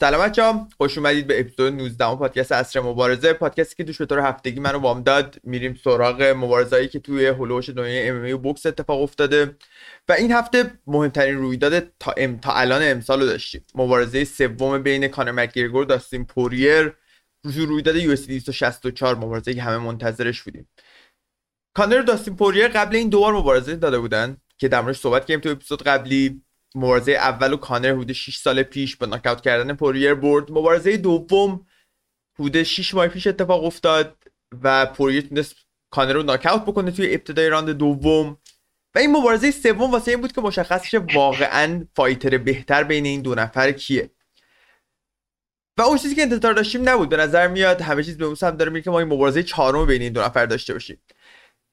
سلام بچه‌ها. خوش اومدید به اپیزود 19 پادکست عصر مبارزه. پادکستی که به طور هفتگی من و بامداد. میریم سراغ مبارزهایی که توی حول و حوش دنیای MMA و بوکس اتفاق افتاده. و این هفته مهمترین رویداد تا, ام تا الان امسال داشتیم. مبارزه سوم بین کانر مکگرگور و داستین پوریر. رویداد UFC 264 مبارزه که همه منتظرش بودیم. کانر و داستین پوریر قبل این دوبار مبارزه داده بودن که در صحبت کردیم تو اپیزود قبلی. مبارزه اول و کانر حدود 6 سال پیش با ناکاوت کردن پوریر برد. مبارزه دوم حدود 6 ماه پیش اتفاق افتاد و پوریر تونست کانر رو ناکاوت بکنه توی ابتدای راند دوم. و این مبارزه سوم واسه این بود که مشخص شه واقعا fighter بهتر بین این دو نفر کیه. و اون چیزی که انتظار داشتیم نبود. به نظر میاد همه چیز به اون سمت داره میره که ما این مبارزه چهارم بین این دو نفر داشته باشیم.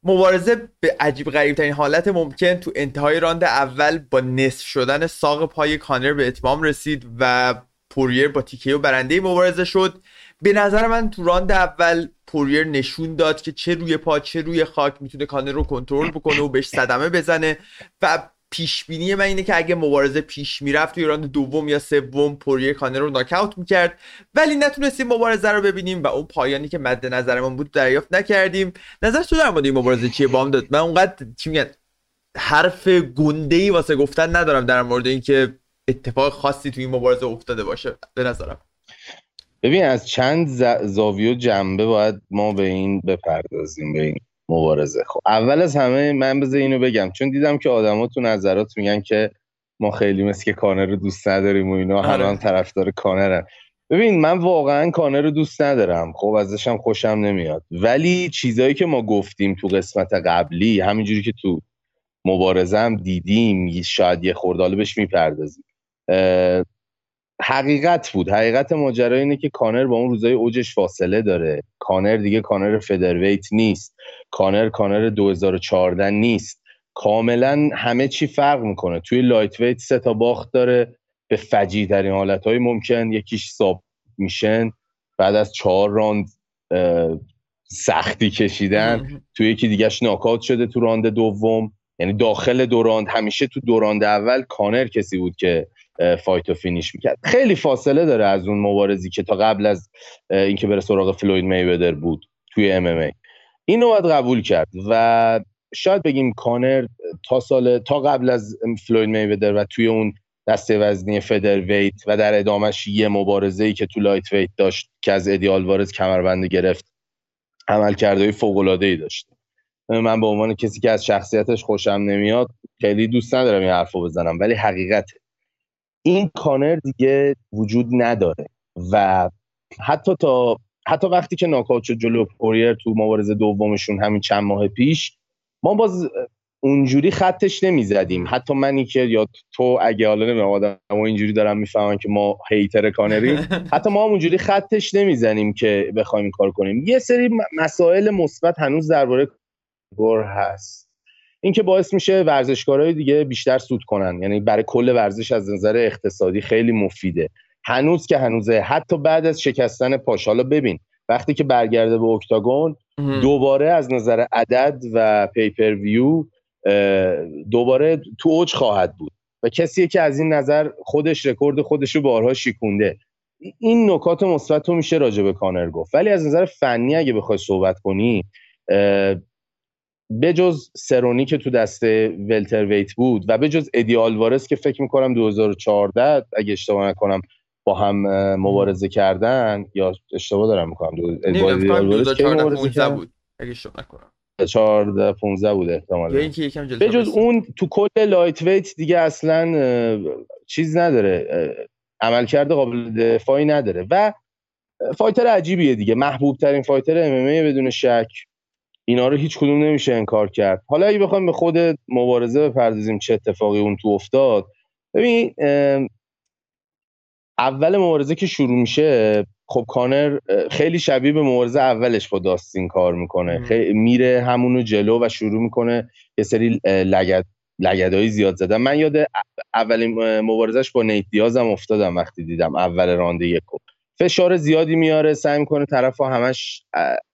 مبارزه به عجیب غریب ترین حالت ممکن تو انتهای راند اول با نصف شدن ساق پای کانر به اتمام رسید و پوریر با TKO برنده مبارزه شد. به نظر من تو راند اول پوریر نشون داد که چه روی پا چه روی خاک می‌تونه کانر رو کنترل بکنه و بهش صدمه بزنه و پیش بینی من اینه که اگه مبارزه پیش می‌رفت توی راند دوم یا سوم پوریر کانر رو ناکاوت می‌کرد. ولی نتونستیم مبارزه رو ببینیم و اون پایانی که مد نظرمون بود دریافت نکردیم. نظر تو در مورد این مبارزه چیه؟ بامداد من اونقدر چی میگن؟ حرف گنده ای واسه گفتن ندارم در مورد اینکه اتفاق خاصی توی این مبارزه افتاده باشه. به نظرم. ببین از چند زاویه و جنبه باید ما به این بپردازیم به این مبارزه. خب اول از همه من بذار اینو بگم. چون دیدم که آدما تو نظرات میگن که ما خیلی مثل که کانر رو دوست نداریم و اینا آره. هم طرفدار کانرن. ببین من واقعا کانر رو دوست ندارم. خب ازشم خوشم نمیاد. ولی چیزایی که ما گفتیم تو قسمت قبلی همینجوری که تو مبارزه هم دیدیم شاید یه خورداله بهش می‌پردازیم. حقیقت بود. حقیقت ماجرا اینه که کانر با اون روزای اوجش فاصله داره. کانر دیگه کانر featherweight نیست. کانر کانر 2014 نیست. کاملا همه چی فرق می‌کنه. توی lightweight سه تا باخت داره. به فجیع ترین حالت های ممکن. یکیش submission. بعد از چهار راند سختی کشیدن. توی یکی دیگهش ناکاوت شده تو راند دوم. یعنی داخل دو راند همیشه تو دو راند اول کانر کسی بود که fight و finish می‌کرد. خیلی فاصله داره از اون مبارزی که تا قبل از اینکه بره سراغ فلوید میودر بود توی MMA. اینو باید قبول کرد و شاید بگیم کانر تا سال تا قبل از فلوید میودر و توی اون دسته وزنی featherweight و در ادامهش یه مبارزه ای که تو lightweight داشت که از ادی آلوارز کمربند گرفت عمل کرده فوق العاده ای داشت. من به عنوان کسی که از شخصیتش خوشم نمیاد خیلی دوست ندارم این حرفو بزنم ولی حقیقته. این کانر دیگه وجود نداره و حتی تا حتی وقتی که ناکاوت شد جلو پوریر تو مبارزه دومشون همین چند ماه پیش ما باز اونجوری خطش نمی‌زدیم. حتی منی که یا تو اگه حالا نمی‌دونم آدم اینجوری دارم می‌فهمن که ما هیتر کانریم حتی ما هم اونجوری خطش نمی‌زنیم که بخوایم کار کنیم. یه سری مسائل مثبت هنوز درباره گور هست. این که باعث میشه ورزشکارهای دیگه بیشتر سود کنن. یعنی برای کل ورزش از نظر اقتصادی خیلی مفیده. هنوز که هنوزه. حتی بعد از شکستن پاش. حالا ببین وقتی که برگرده به اکتاگون دوباره از نظر عدد و پیپر ویو دوباره تو اوج خواهد بود. و کسی که از این نظر خودش رکورد خودش رو بارها شیکونده. این نکات مثبت رو میشه راجع به کانر گفت. ولی از نظر فنی اگه بخوای صحبت کنی بجز سرونی که تو دسته welterweight بود و بجز ادی آلوارز که فکر می‌کنم 2014 اگه اشتباه نکنم با هم مبارزه کردن یا اشتباه دارم می‌کنم ادی آلوارز بود اگه اشتباه نکنم. 14 15 بود احتمالاً. بجز اون تو کل lightweight دیگه اصلا چیز نداره عملکرد قابل دفاعی نداره. و فایتر عجیبیه دیگه محبوب ترین فایتر ام بدون شک. اینا رو هیچ کدوم نمیشه انکار کرد. حالا اگه بخوایم به خود مبارزه بپردازیم چه اتفاقی اون تو افتاد. ببین اول مبارزه که شروع میشه خب کانر خیلی شبیه به مبارزه اولش با داستین کار می‌کنه. خیلی میره همونو جلو و شروع می‌کنه یه سری لگد لگدهای زیاد زدن. من یاد اولین مبارزش با نیت دیازم افتادم وقتی دیدم اول رانده یک فشار زیادی میاره سعی می‌کنه طرف همش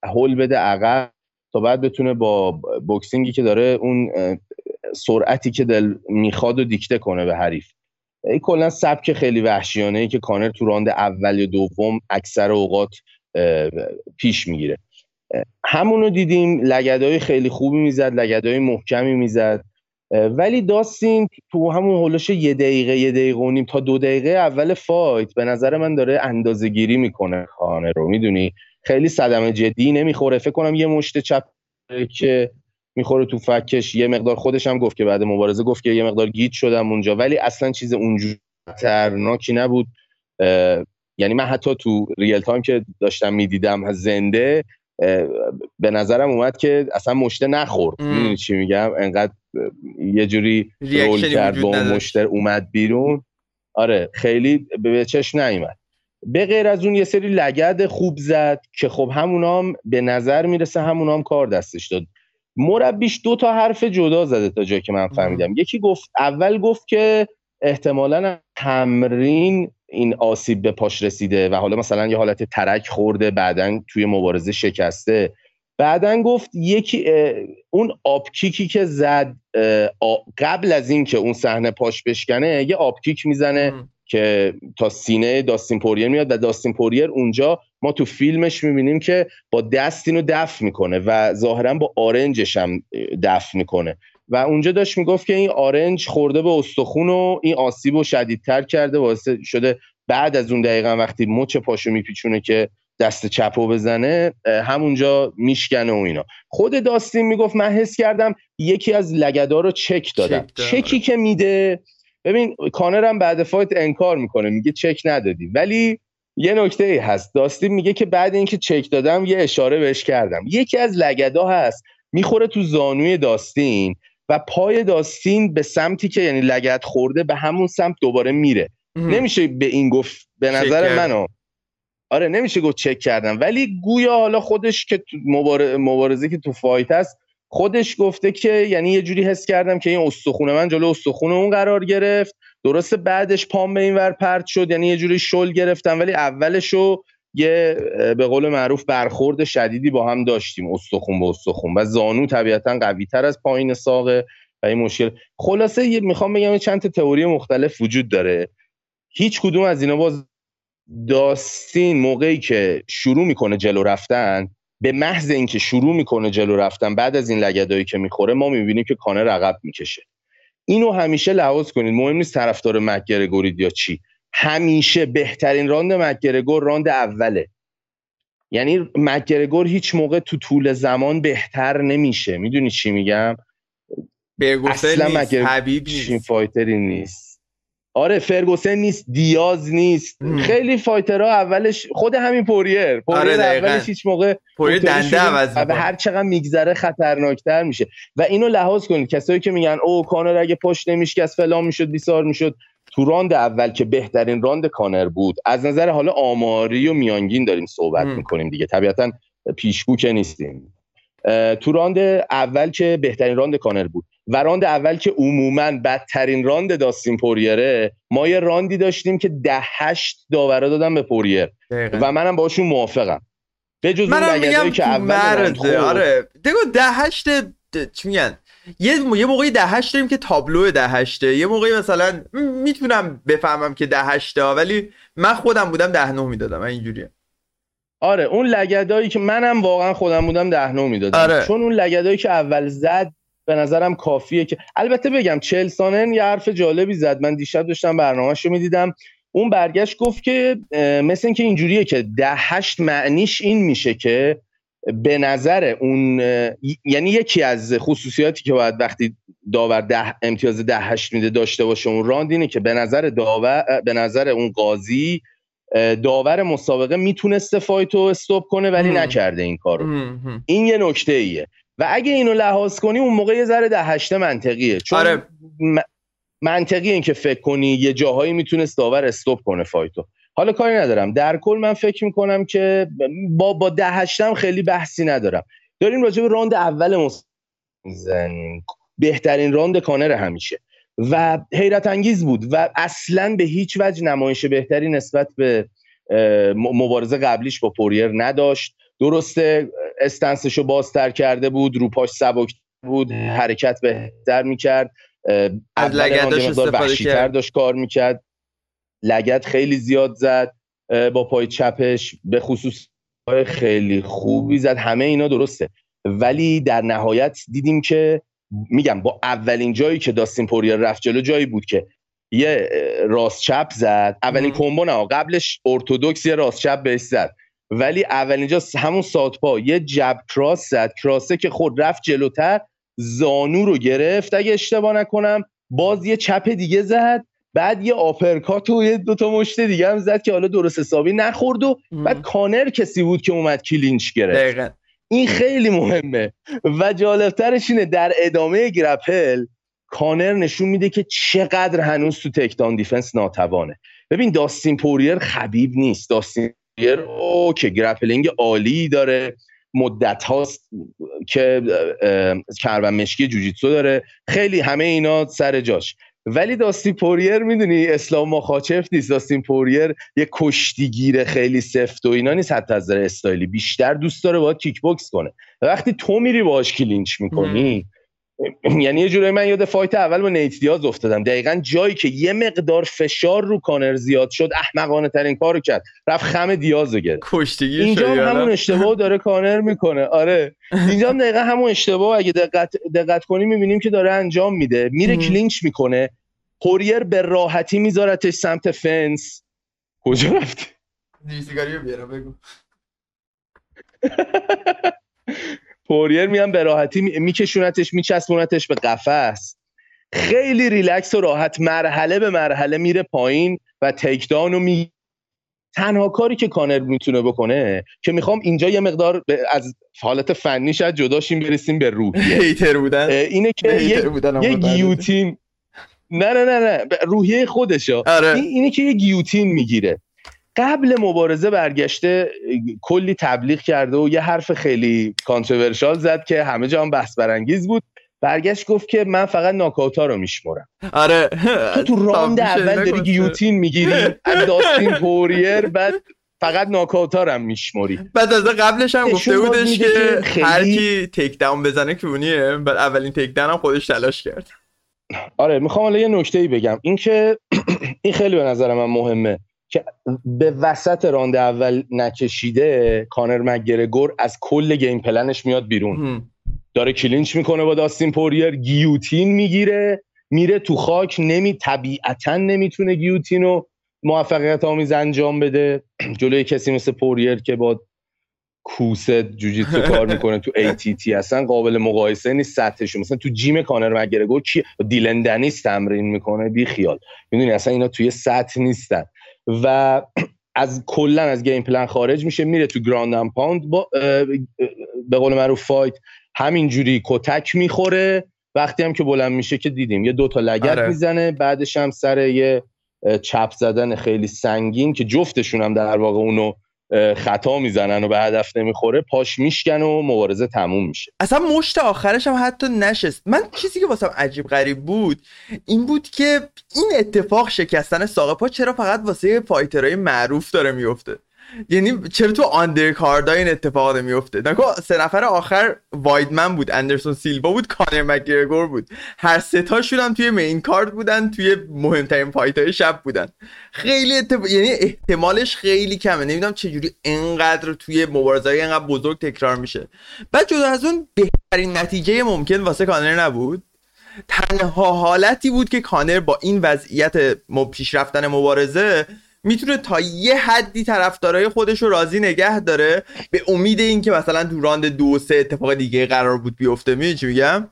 هول بده عقب. تا بعد بتونه با بوکسینگی که داره اون سرعتی که دل می‌خواد و دیکته کنه به حریف. کلا سبک خیلی وحشیانه ای که کانر تو راند اول یا دوم اکثر اوقات پیش می‌گیره. همونو دیدیم لگدهای خیلی خوبی می‌زد لگدهای محکمی می‌زد. ولی داستین تو همون هولش یه دقیقه یه دقیقه و نیم تا دو دقیقه اول فایت به نظر من داره اندازه گیری می‌کنه خانه رو. می‌دونی؟ خیلی صدمه جدی نمی‌خوره. فکر کنم یه مشت چپ که می‌خوره تو فکش یه مقدار خودش هم گفت که بعد مبارزه گفت که یه مقدار گیت شدم اونجا. ولی اصلا چیز اونجور ترناکی نبود یعنی من حتی تو ریل تایم که داشتم می‌دیدم زنده به نظرم اومد که اصلا مشته نخورد. می‌دونی چی میگم؟ انقدر یه جوری رول کرد با اون مشتر اومد بیرون. آره خیلی به چشم نیومد. به غیر از اون یه سری لگد خوب زد که خب همونام به نظر می‌رسه همونام کار دستش داد. مربیش دو تا حرف جدا زده تا جایی که من فهمیدم. یکی گفت اول گفت که احتمالا تمرین این آسیب به پاش رسیده و حالا مثلا یه حالت ترک خورده بعدا توی مبارزه شکسته. بعدا گفت یکی اون آبکیکی که زد قبل از این که اون صحنه پاش بشکنه یه آبکیک می‌زنه. که تا سینه داستین پوریر میاد و داستین پوریر اونجا ما تو فیلمش می‌بینیم که با دست اینو دفع می‌کنه و ظاهرا با آرنجش هم دفع می‌کنه. و اونجا داشت می‌گفت که این آرنج خورده به استخون و این آسیب رو شدیدتر کرده واسه شده بعد از اون دقیقا وقتی مچ پاشو میپیچونه که دست چپو بزنه همونجا میشکنه و اینا. خود داستین می‌گفت من حس کردم یکی از لگدا رو چک دادم. چکی که میده ببین کانر هم بعد فایت انکار می‌کنه میگه چک ندادی. ولی یه نکته ای هست. داستین میگه که بعد اینکه چک دادم یه اشاره بهش کردم. یکی از لگدا هست می‌خوره تو زانوی داستین و پای داستین به سمتی که یعنی لگت خورده به همون سمت دوباره میره. نمیشه به این گفت به نظر منو. آره نمیشه گفت چک کردم ولی گویا حالا خودش که مبارزه که تو فایت هست خودش گفته که یعنی یه جوری حس کردم که این استخونه من جلو استخونه اون قرار گرفت. درسته بعدش پام به این ور پرت شد یعنی یه جوری شل گرفتم ولی اولشو یه به قول معروف برخورد شدیدی با هم داشتیم استخون به استخون. و زانو طبیعتا قوی تر از پایین ساقه و این مشکل. خلاصه می‌خوام بگم چند تئوری مختلف وجود داره. هیچ کدوم از اینا باز داستین موقعی که شروع می‌کنه جلو رفتن به محض اینکه شروع می‌کنه جلو رفتن بعد از این لگدایی که می‌خوره ما می‌بینیم که کانر عقب می‌کشه. اینو همیشه لحاظ کنید. مهم نیست طرفدار مکگرگورید یا چی. همیشه بهترین راند مکگرگور راند اوله. یعنی مکگرگور هیچ موقع تو طول زمان بهتر نمیشه. می‌دونی چی میگم؟ اصلا مکگرگور نیست. fighter ی نیست. آره فرگوسن نیست دیاز نیست. خیلی fighter ها اولش خود همین پوریر. پوریر آره اولش هیچ موقع پوریر دنده عوض و هر چقدر میگذره خطرناکتر میشه. و اینو لحاظ کنید. کسایی که میگن او کانر اگه پاش نمیشکست فلان می‌شد بیسار می‌شد. تو راند اول که بهترین راند کانر بود از نظر حالا آماری و میانگین داریم صحبت می‌کنیم دیگه. طبیعتا پیشگو که نیستیم. تو راند اول که بهترین راند کانر بود. و راند اول که عموما بدترین راند داستین پوریره ما یه راندی داشتیم که ده هشت داوره دادن به پوریر و منم باشون موافقم. به جز اون که اول آره. دیگه ده هشت چی میگن؟ یه یه موقعی ده هشت داریم که تابلو ده هشته. یه موقعی مثلا می‌تونم بفهمم که ده هشته ولی من خودم بودم ده نه می‌دادم. اینجوریه آره اون لگدایی که منم واقعا خودم بودم ده نو می‌دادم. آره. چون اون لگدایی که اول زد به نظرم کافیه که البته بگم چل سانن یه حرف جالبی زد. من دیشب داشتم برنامهش رو می‌دیدم. اون برگشت گفت که مثل اینکه اینجوریه که ده هشت معنیش این میشه که به نظر اون یعنی یکی از خصوصیاتی که باید وقتی داور ده امتیاز ده هشت میده داشته باشه اون راند اینه که به نظر داور به نظر اون قاضی داور مسابقه می‌تونسته fight و stop کنه ولی نکرده این کارو. این یه نکته ایه و اگه اینو لحاظ کنی اون موقع یه ذره ده هشته منطقیه. چون آره. منطقی این که فکر کنی یه جاهایی می‌تونست داور stop کنه fight و. حالا کاری ندارم. در کل من فکر می‌کنم که با با ده هشتم خیلی بحثی ندارم. داریم راجع به راند اول می‌زنیم بهترین راند کانر همیشه. و حیرت انگیز بود و اصلا به هیچ وجه نمایش بهتری نسبت به مبارزه قبلیش با پوریر نداشت. درسته استنسش رو بازتر کرده بود روپاش سبک بود حرکت بهتر می‌کرد. از لگداش استفاده کرد. داشت کار می‌کرد. لگد خیلی زیاد زد با پای چپش به خصوص خیلی خوبی زد. همه اینا درسته. ولی در نهایت دیدیم که میگم با اولین جایی که داستین پوریر رفت جلو جایی بود که یه راست چپ زد. اولین کمبو نه قبلش ارتودکس یه راست چپ بهش زد. ولی اولین جا همون ساتپا یه جب کراس زد. کراسه که خود رفت جلوتر زانو رو گرفت اگه اشتباه نکنم. باز یه چپ دیگه زد. بعد یه uppercut و یه دوتا مشت دیگه هم زد که حالا درست حسابی نخورد و بعد کانر کسی بود که اومد clinch گرفت. این خیلی مهمه. و جالبترش اینه در ادامه grapple کانر نشون میده که چقدر هنوز تو takedown defense ناتوانه. ببین داستین پوریر خبیب نیست. داستین okay grappling عالی داره مدت هاست که کمربند مشکی جوجیتسو داره. خیلی همه اینا سر جاش. ولی داستین پوریر می‌دونی اسلام مخاچف نیست. داستین پوریر یه کشتیگیر خیلی سفت و اینا نیست. حتی از استایلی بیشتر دوست داره باید کیک بوکس کنه. وقتی تو میری باهاش clinch می‌کنی یعنی یه جورایی من یاد fight اول با نیت دیاز افتادم. دقیقا جایی که یه مقدار فشار رو کانر زیاد شد احمقانه ترین کارو کرد. رفت خم دیاز رو گرفت. اینجا هم همون اشتباه داره کانر می‌کنه. آره. اینجا هم دقیقا همون اشتباه. اگه دقت, دقت کنی می‌بینیم که داره انجام میده. میره clinch می‌کنه. پوریر به راحتی میذارتش سمت فنس. کجا رفتی؟ بگو. پوریر میان به راحتی میکشونتش میچسبونتش به قفس. خیلی ریلکس و راحت مرحله به مرحله میره پایین و takedown و می تنها کاری که کانر می‌تونه بکنه که می‌خوام اینجا یه مقدار از حالت فنی شاید جداشیم برسیم به روح هیتر بودن. اینه که یه, یه گیوتین نه نه نه نه. روحیه خودشه آره. اینه که یه گیوتین می‌گیره. قبل مبارزه برگشته کلی تبلیغ کرده و یه حرف خیلی کانتروورشال زد که همه جا هم بحث برانگیز بود. برگشت گفت که من فقط ناکاوتا رو میشمرم. آره. تو تو راند اول داری گیوتین می‌گیری از داستین پوریر بعد فقط ناکاوتا رو هم میشمری. بعد از قبلش هم گفته بودش که خیلی... هر کی takedown بزنه کونیه بعد اولین takedown هم خودش تلاش کرد. آره می‌خوام حالا یه نکته ای بگم. این که این خیلی به نظر من مهمه. که به وسط راند اول نکشیده کانر مگرگور از کل game plan ش میاد بیرون. داره کلینچ می‌کنه با داستین پوریر گیوتین می‌گیره میره تو خاک نمی طبیعتا نمی‌تونه گیوتین رو موفقیت آمیز انجام بده. جلوی کسی مثل پوریر که با کوسه جوجیتسو کار می‌کنه تو تی اصلا قابل مقایسه نیست سطحش مثلا تو جیم کانر مگرگور کی؟ دیلن دنیس تمرین می‌کنه بی خیال می‌دونی اصلا اینا توی سطح نیستن. و از کلا از گیم پلن خارج میشه میره تو گراند ام پاوند با به قول معروف fight همینجوری کتک می‌خوره وقتی هم که بلند میشه که دیدیم یه دوتا لگد آره. می‌زنه بعدش هم سر یه چپ زدن خیلی سنگین که جفتشون هم در واقع اونو خطا می‌زنن و به هدف نمی‌خوره پاش میشکنه و مبارزه تموم میشه. اصلا مشت آخرش هم حتی نشست. من چیزی که واسم عجیب غریب بود این بود که این اتفاق شکستن ساق پا چرا فقط واسه fighter های معروف داره میفته؟ یعنی چرا تو آندرکاردای این اتفاقات میفته؟ نکو سه نفر آخر وایدمن بود اندرسون سیلوا بود کانر مکگرگور بود. هر سه تاشون هم توی مین کارد بودن توی مهمترین فایت های شب بودن. خیلی یعنی احتمالش خیلی کمه. نمی‌دونم چجوری انقدر توی مبارزه اینقدر بزرگ تکرار میشه. بعد جدا از اون بهترین نتیجه ممکن واسه کانر نبود. تنها حالتی بود که کانر با این وضعیت پیش رفتن مبارزه می‌تونه تا یه حدی طرفدارای خودش رو راضی نگه داره به امید اینکه مثلا تو راند دو سه اتفاق دیگه قرار بود بیفته. می چی میگم؟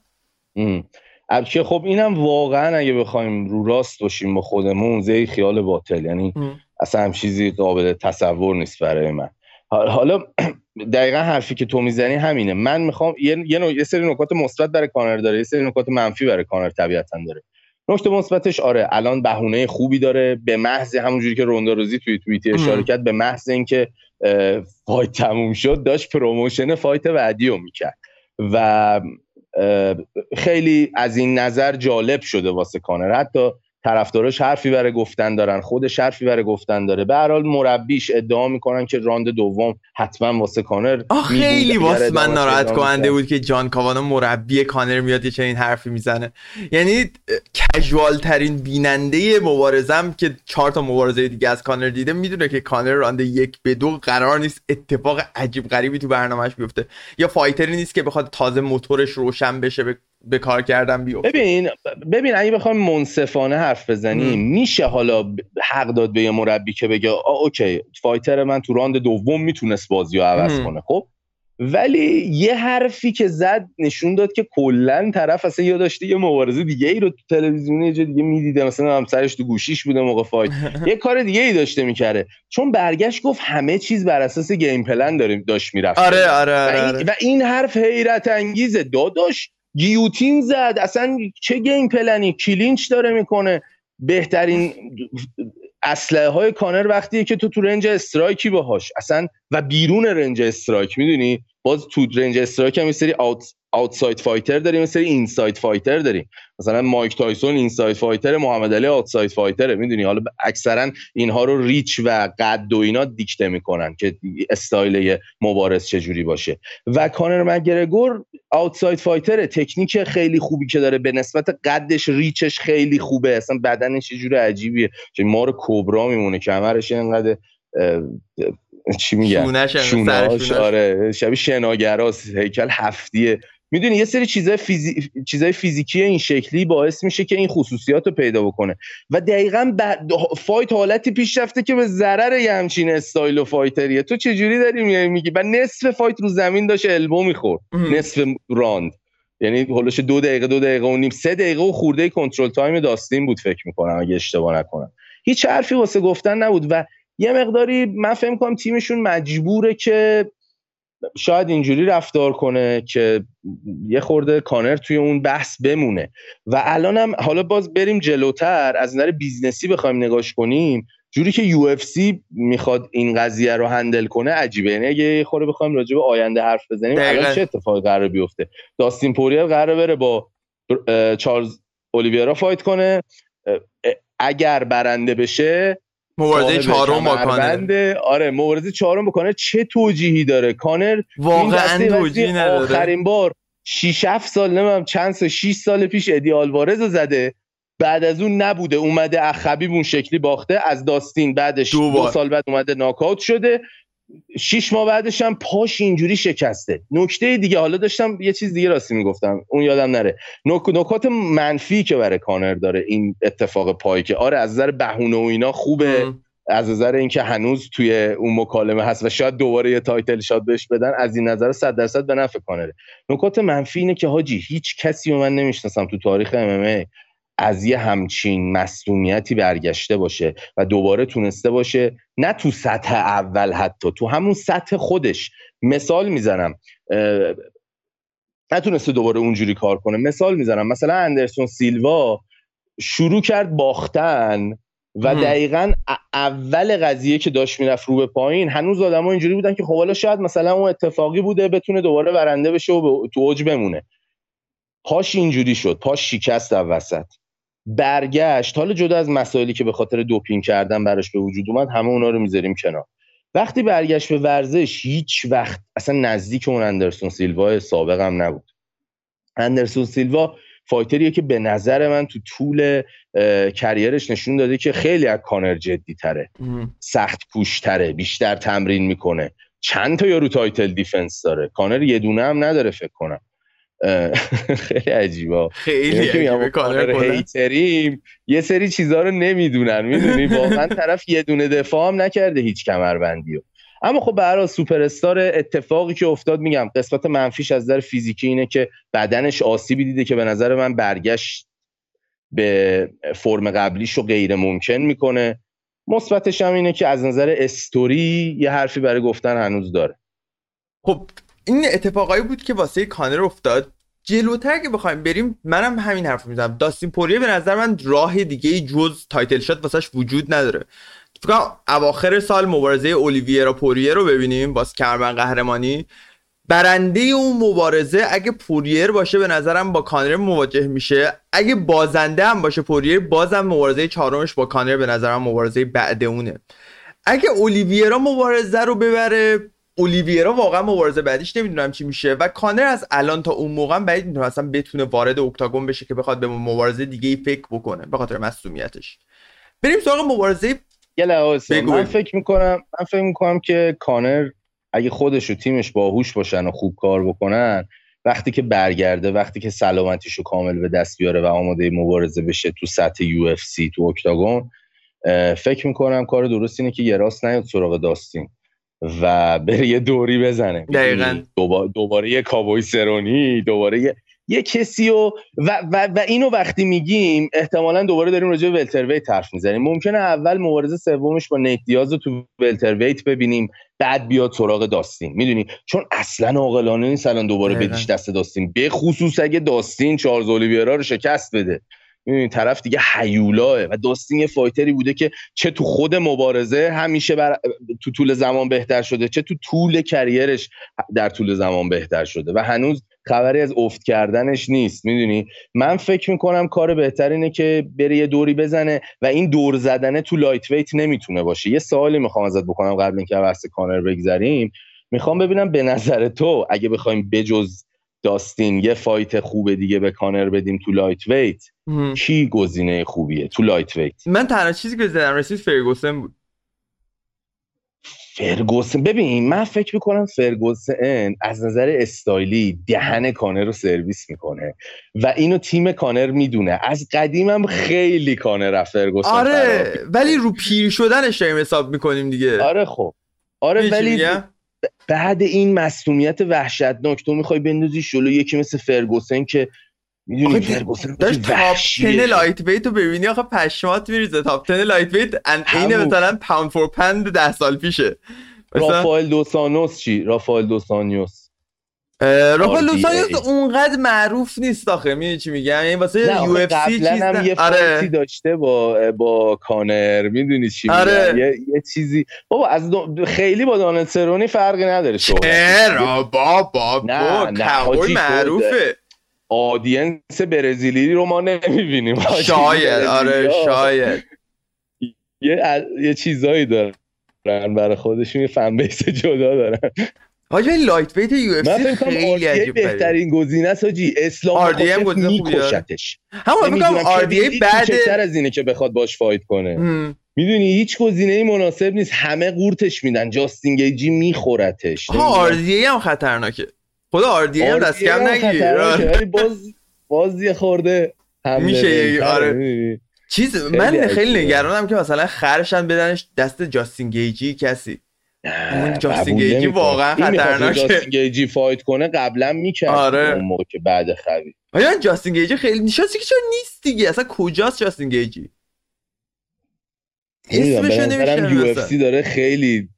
البته خب اینم واقعا اگه بخوایم رو راست باشیم با خودمون زی خیال باطل. یعنی اصلا هم چیزی قابل تصور نیست برای من. حالا دقیقا حرفی که تو می‌زنی همینه. من می‌خوام یه, یه, سری نکات مثبت برای کانر داره یه سری نکات منفی برای کانر طبیعتا داره. نکته مثبتش آره الان بهونه خوبی داره. به محض همونجوری که روندا روزی توی توییتی اشاره کرد به محض اینکه fight تموم شد داشت promotion fight بعدی رو می‌کرد. و خیلی از این نظر جالب شده واسه کانر. حتی طرفداراش حرفی برای گفتن دارن خودش حرفی برای گفتن داره. به هر حال مربیش ادعا می‌کنن که راند دوم حتما واسه کانر خیلی واسه من ناراحت کننده بود که جان کاوانا مربی کانر میاد یه چنین حرفی می‌زنه. یعنی casual ترین بیننده مبارزم که چهار تا مبارزه دیگه از کانر دیده می‌دونه که کانر راند یک به دو قرار نیست اتفاق عجیب غریبی تو برنامهش بیفته. یا fighter ی نیست که بخواد تازه موتورش روشن بشه به کار کردن بیفته. ببین ببین اگه بخوام منصفانه حرف بزنیم میشه حالا حق داد به یه مربی که بگه okay fighter من تو راند دوم می‌تونست بازی رو عوض کنه خب؟ ولی یه حرفی که زد نشون داد که کلا طرف اصلا یا داشته یه مبارزه دیگه ای رو تو تلویزیون یه دیگه می‌دیده. مثلا همسرش تو گوشیش بوده موقع fight. یه کار دیگه ای داشته می‌کرده. چون برگشت گفت همه چیز بر اساس game plan داریم داشت می‌رفت. آره آره, آره, آره. و, این, حرف حیرت انگیزه. داداش گیوتین زد. اصلا چه game plan ی؟ clinch داره می‌کنه. بهترین اسلحه های کانر وقتیه که تو تو range striking باهاش. اصلا و بیرون range strike می‌دونی؟ باز تو range strike هم یه سری out outside fighter داریم مثل inside fighter داریم. مثلا مایک تایسون inside fighter محمد علی outside fighter ه می‌دونی؟ حالا اکثرا اینها رو reach و قد و اینا دیکته می‌کنن که استایل مبارز چجوری باشه. و کانر مگرگور outside fighter ه تکنیک خیلی خوبی که داره به نسبت قدش reach ش خیلی خوبه. اصلا بدنش یه جور عجیبیه. که مار کبرا میمونه کمرش اینقدر چی میگن؟ شوناش آره شبیه شناگراست هیکل هفتیه. می‌دونی یه سری چیزای, فیزی... چیزای فیزیکی این شکلی باعث میشه که این خصوصیات رو پیدا بکنه. و دقیقا بعد fight حالتی پیش رفته که به ضرر یه همچین استایل و fighter یه. تو چجوری داری میگی؟ و نصف فایت رو زمین داشت elbow می‌خورد. نصف راند. یعنی هولش دو دقیقه دو دقیقه و نیم سه دقیقه و خورده control time داستین بود فکر می‌کنم اگه اشتباه نکنم. هیچ حرفی واسه گفتن نبود و یه مقداری من فکر کنم تیمشون مجبوره که شاید اینجوری رفتار کنه که یه خورده کانر توی اون بحث بمونه. و الان هم حالا باز بریم جلوتر از نظر business ی بخوایم نگاش کنیم جوری که UFC می‌خواد این قضیه رو handle کنه عجیبه. یعنی اگه یه خورده بخوایم راجع به آینده حرف بزنیم الان چه اتفاقی قرار بیفته؟ داستین پوریر قرار بره با چارلز اولیویرا fight کنه. اگر برنده بشه مبارزه چهارم با کانر. آره مبارزه چهارم با کانر. چه توجیهی داره؟ کانر واقعا توجیهی نداره. آخرین بار 6 7 سال نمی‌دونم چند سال 6 سال پیش ادی آلوارز زده. بعد از اون نبوده. اومده اخبیب اون شکلی باخته از داستین. بعدش دو, دو سال بعد اومده ناکاوت شده. شیش ماه بعدش هم پاش اینجوری شکسته. نکته دیگه حالا داشتم یه چیز دیگه راستی می‌گفتم. اون یادم نره. نک... نکات منفی که برای کانر داره این اتفاق پایی که آره از نظر بهونه و اینا خوبه. از نظر اینکه هنوز توی اون مکالمه هست و شاید دوباره یه title shot بهش بدن از این نظر 100 درصد به نفع کانره. نکات منفی اینه که حاجی هیچ کسی رو من نمی‌شناسم تو تاریخ MMA از یه همچین مصدومیتی برگشته باشه و دوباره تونسته باشه نه تو سطح اول حتی تو همون سطح خودش. مثال می‌زنم نتونسته دوباره اونجوری کار کنه. مثال می‌زنم مثلا اندرسون سیلوا شروع کرد باختن و دقیقا اول قضیه که داشت می‌رفت رو به پایین هنوز آدم ها اینجوری بودن که خب حالا شاید مثلا اون اتفاقی بوده بتونه دوباره برنده بشه و تو اوج بمونه. پاش اینجوری شد پاش شکست در وسط. برگشت. حالا جدا از مسائلی که به خاطر دوپینگ کردن براش به وجود اومد همه اونا رو می‌ذاریم کنار. وقتی برگشت به ورزش هیچ وقت اصلا نزدیک اون اندرسون سیلوا سابق هم نبود. اندرسون سیلوا فایتریه که به نظر من تو طول career ش نشون داده که خیلی از کانر جدی تره سخت پوش تره بیشتر تمرین می‌کنه. چند تا یارو title defense داره. کانر یه دونه هم نداره فکر کنم. خیلی عجیبا خیلی هیتریم یه سری چیزها رو نمی‌دونن می‌دونی؟ واقعا طرف یه دونه دفاع هم نکرده هیچ کمربندی اما خب برای سوپر استار اتفاقی که افتاد میگم قسمت منفیش از نظر فیزیکی اینه که بدنش آسیبی دیده که به نظر من برگشت به فرم قبلیش رو غیر ممکن می‌کنه. مثبتش هم اینه که از نظر استوری یه حرفی برای گفتن هنوز داره. خب این اتفاقایی بود که واسه کانر افتاد. جلوتر که بخوایم بریم منم همین حرف می‌زنم. داستین پوریر به نظر من راه دیگه جز title shot واسش وجود نداره. فکر اواخر سال مبارزه اولیویرا پوریر رو ببینیم باز کرمن قهرمانی. برنده اون مبارزه اگه پوریر باشه به نظرم با کانر مواجه میشه. اگه بازنده هم باشه پوریر بازم مبارزه چهارمش با کانر به نظرم مبارزه بعد اونه. اگه اولیویرا مبارزه رو ببره اولیویرا واقعا مبارزه بعدیش نمی‌دونم چی میشه و کانر از الان تا اون موقع بعید می‌دونم اصلا بتونه وارد اکتاگون بشه که بخواد به مبارزه دیگه ای فکر بکنه به خاطر مسئولیتش بریم سراغ مبارزه یه من فکر می‌کنم من فکر می‌کنم که کانر اگه خودش و تیمش باهوش باشن و خوب کار بکنن وقتی که برگرده وقتی که سلامتیشو کامل به دست بیاره و آماده مبارزه بشه تو سطح یو اف سی تو اکتاگون فکر می‌کنم کار درست اینه که یه راست نیاد سراغ داستین. و بره یه دوری بزنه. دقیقا. دوباره یه کابوی سرونی دوباره یه یه کسی و, و, و, اینو وقتی میگیم احتمالا دوباره داریم راجع به ولترویت حرف می‌زنیم. ممکنه اول مبارزه سومش با نیت دیاز رو تو ولترویت ببینیم بعد بیاد سراغ داستین. می‌دونی؟ چون اصلا عاقلانه نیست الان دوباره بدیش دست داستین. به خصوص اگه داستین چارلز اولیویرا رو شکست بده. این طرف دیگه هیولاس و داستین یه fighter ی بوده که چه تو خود مبارزه همیشه بر... تو طول زمان بهتر شده چه تو طول career ش در طول زمان بهتر شده و هنوز خبری از افت کردنش نیست می‌دونی؟ من فکر می‌کنم کار بهتر اینه که بره یه دوری بزنه و این دور زدنه تو lightweight نمی‌تونه باشه. یه سوالی می‌خوام ازت بکنم قبل اینکه بحث کانر بگذریم. می‌خوام ببینم به نظر تو اگه بخوایم بجز داستین یه fight خوب دیگه به کانر بدیم تو lightweight کی گزینه خوبیه تو lightweight من تنها چیزی که زدم رسید فرگوسن بود. فرگوسن ببین من فکر می‌کنم فرگوسن از نظر استایلی دهن کانر رو سرویس می‌کنه و اینو تیم کانر می‌دونه. از قدیمم خیلی کانر فرگوسن آره ولی رو پیر شدنش داریم حساب می‌کنیم دیگه. آره خب. آره ولی بعد این مصومیت وحشتناک تو می‌خوای بندازی شلو یکی مثل فرگوسن که می‌دونی فرگوسن داشت تاپ 10 لایت ویت رو ببینی آخه پشمات میریزه. تاپ 10 لایت ویت اینه مثلا پاوند فور پند ده سال پیشه. رافائل دوسانوس چی؟ رافائل دوسانیوس. رافائل دوسانیوس اونقدر معروف نیست آخه می‌دونی چی میگم؟ یعنی واسه یو اف سی چیز هم یه آره. داشته با با کانر می‌دونی چی آره. یه،, یه چیزی. بابا از دو... خیلی با دانل سرونی فرقی نداره چرا؟ بابا نه نه معروفه. آدینس برزیلی رو ما نمی‌بینیم شاید آره شاید. یه یه چیزایی دارن برای خودشون یه فن بیس جدا دارن. حاجی لایت ویت یو اف سی خیلی عجیب بهترین گزینه است حاجی اسلام آر دی ام گزینه میکشتش. همون میگم آر دی ای بعد از اینه که بخواد باش فایت کنه. می‌دونی هیچ گزینه ای مناسب نیست. همه قورتش میدن. جاستین گیجی میخورتش. ها آر دی ای هم خطرناکه. خدا آر دی ای هم دست کم نگیر. ولی باز باز یه خورده میشه آره. چیز من خیلی نگرانم که مثلا خرشن بدنش دست جاستین گیجی کسی. اون جاستین گیجی واقعا خطرناکه. جاستین گیجی فایت کنه قبلا می‌کرد آره. اون موقع که بعد خرید آیا جاستین گیجی خیلی نشستی که چرا نیست دیگه؟ اصلا کجاست جاستین گیجی اسمش نمیشه یو اف سی داره خیلی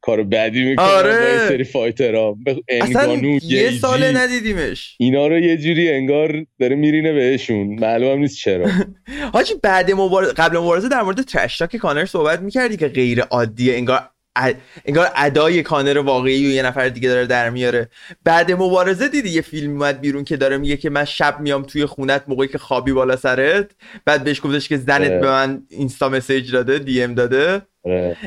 کار بدی می‌کنه آره. با سری فایتر ها اصلا یه ساله ندیدیمش. اینا رو یه جوری انگار داره میرینه بهشون. معلوم نیست چرا. حاجی بعد مبارزه قبل مبارزه در مورد ترشتاک کانر صحبت می‌کردی که غیر عادیه انگار انگار ادای کانر واقعی و یه نفر دیگه داره در میاره. بعد مبارزه دیدی؟ یه فیلم اومد بیرون که داره میگه که من شب میام توی خونت موقعی که خوابی بالا سرت. بعد بهش گفتش که زنت به من اینستا message داده DM داده.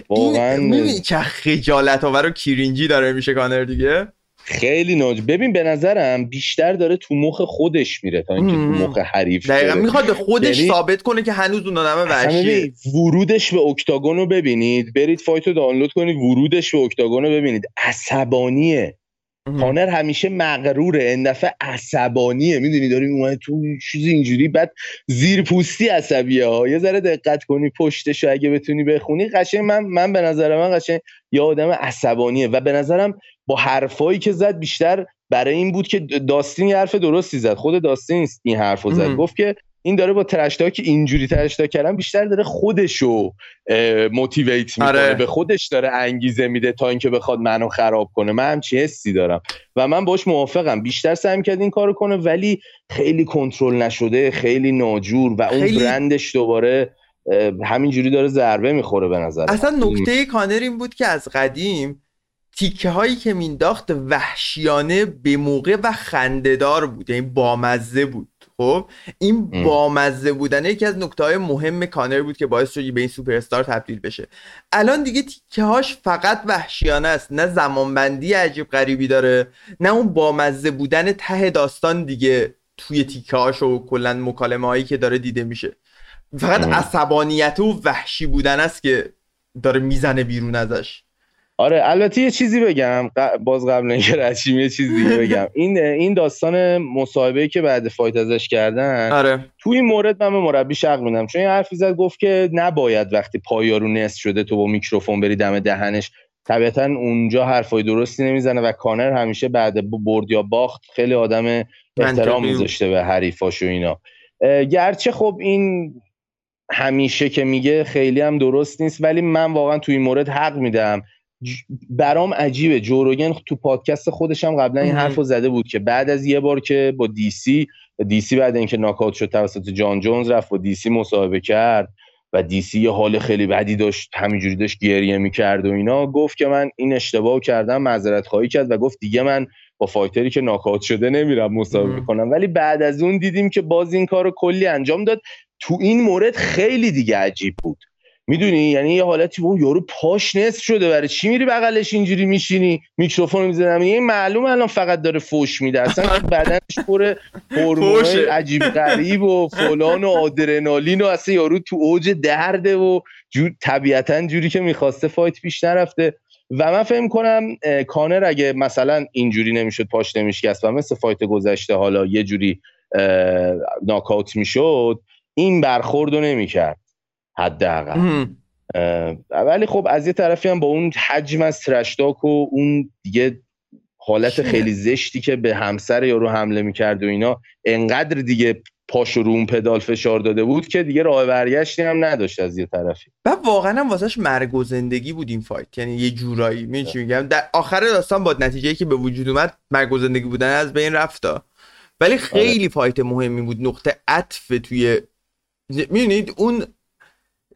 واقعا می‌بینی چه خجالت آور و cringe ی داره میشه کانر دیگه؟ خیلی ناج ببین به نظرم بیشتر داره تو مخ خودش میره تا اینکه تو مخ حریف دقیقا. می‌خواد به خودش یعنی ثابت کنه که هنوز اون آدم وحشیه. ورودش به octagon رو ببینید. برید fight رو دانلود کنید ورودش به octagon رو ببینید. عصبانیه. کانر همیشه مغروره. این دفعه عصبانیه. می‌دونی داریم اومده تو چیزی اینجوری بعد زیر پوستی عصبیه ها. یه ذره دقت کنی پشتشو اگه بتونی بخونی قشنگ من من به نظر من قشنگ یه آدم عصبانیه. و به نظرم با حرفایی که زد بیشتر برای این بود که داستین یه حرف درستی زد. خود داستین این حرفو زد. گفت که این داره با ترشتاک که اینجوری ترشتاک کردن بیشتر داره خودشو موتیویت می‌کنه. آره. به خودش داره انگیزه میده تا اینکه بخواد منو خراب کنه. من همچی حسی دارم. و من باش موافقم. بیشتر سعی کرد این کارو کنه ولی خیلی کنترل نشده خیلی ناجور و اون برندش دوباره همینجوری داره ضربه می‌خوره به نظر اصلا نکته کانر این بود که از قدیم تیکه هایی که مینداخت وحشیانه به موقع و خندهدار بود یعنی بامزه بود. خب این بامزه بودن یکی از نکته های مهم کانر بود که باعث شد به این سوپر استار تبدیل بشه. الان دیگه تیکه هاش فقط وحشیانه است. نه زمانبندی عجیب غریبی داره نه اون بامزه بودن ته داستان دیگه توی تیکه هاش و کلا مکالمه هایی که داره دیده میشه. فقط عصبانیت و وحشی بودن است که داره می‌زنه بیرون ازش. آره البته یه چیزی بگم. باز قبل اینکه رشیم یه چیزی بگم. این این داستان مصاحبه که بعد فایت ازش کردن آره. تو این مورد من به مربی شق میدم. چون این حرفی زد گفت که نباید وقتی پایارو نصف شده تو با میکروفون بری دم دهنش طبیعتا اونجا حرفای درستی نمی‌زنه و کانر همیشه بعد برد یا باخت خیلی آدم احترام میذاشته به حریفاش و اینا گرچه خب این همیشه که میگه خیلی هم درست نیست ولی من واقعا تو این مورد حق میدم. برام عجیبه. جوروگن تو پادکست خودش هم قبلا این حرف رو زده بود که بعد از یه بار که با دیسی دیسی بعد اینکه ناکاوت شد توسط جان جونز رفت و دیسی مصاحبه کرد و دیسی یه حال خیلی بدی داشت همینجوری داشت گریه می‌کرد و اینا. گفت که من این اشتباه کردم معذرت خواهی کرد و گفت دیگه من با فایتری که ناکاوت شده نمیرم مصاحبه کنم. ولی بعد از اون دیدیم که باز این کارو کلی انجام داد. تو این مورد خیلی دیگه عجیب بود. می‌دونی؟ یعنی یه حالتی اون یارو پاش نصف شده برای چی میری بغلش اینجوری میشینی؟ میکروفون می‌زنم؟ این معلوم الان فقط داره فوش میده. اصلا بدنش پر هورمون عجیب غریب و فلان و آدرنالین و اصلا یارو تو اوج درده و جور طبیعتا جوری که می‌خواسته فایت پیش نرفته. و من فهم کنم کانر اگه مثلا اینجوری نمی‌شد پاش نمیشکست و مثل فایت گذشته حالا یه جوری ناکاوت می‌شد این برخورد رو نمی‌کرد. حداقل. ولی خب از یه طرفی هم با اون حجم از ترشتاک و اون دیگه حالت خیلی زشتی که به همسر یارو حمله می‌کرد و اینا انقدر دیگه پاش رو اون پدال فشار داده بود که دیگه راه برگشتی هم نداشت از یه طرفی. و واقعا هم واسهش مرگ و زندگی بود این فایت. یعنی یه جورایی می چی میگم؟ در آخر داستان با نتیجه که به وجود اومد مرگ و زندگی بودن از بین رفتا ولی آره. خیلی فایت مهمی بود. نقطه عطف توی می‌دونید؟ اون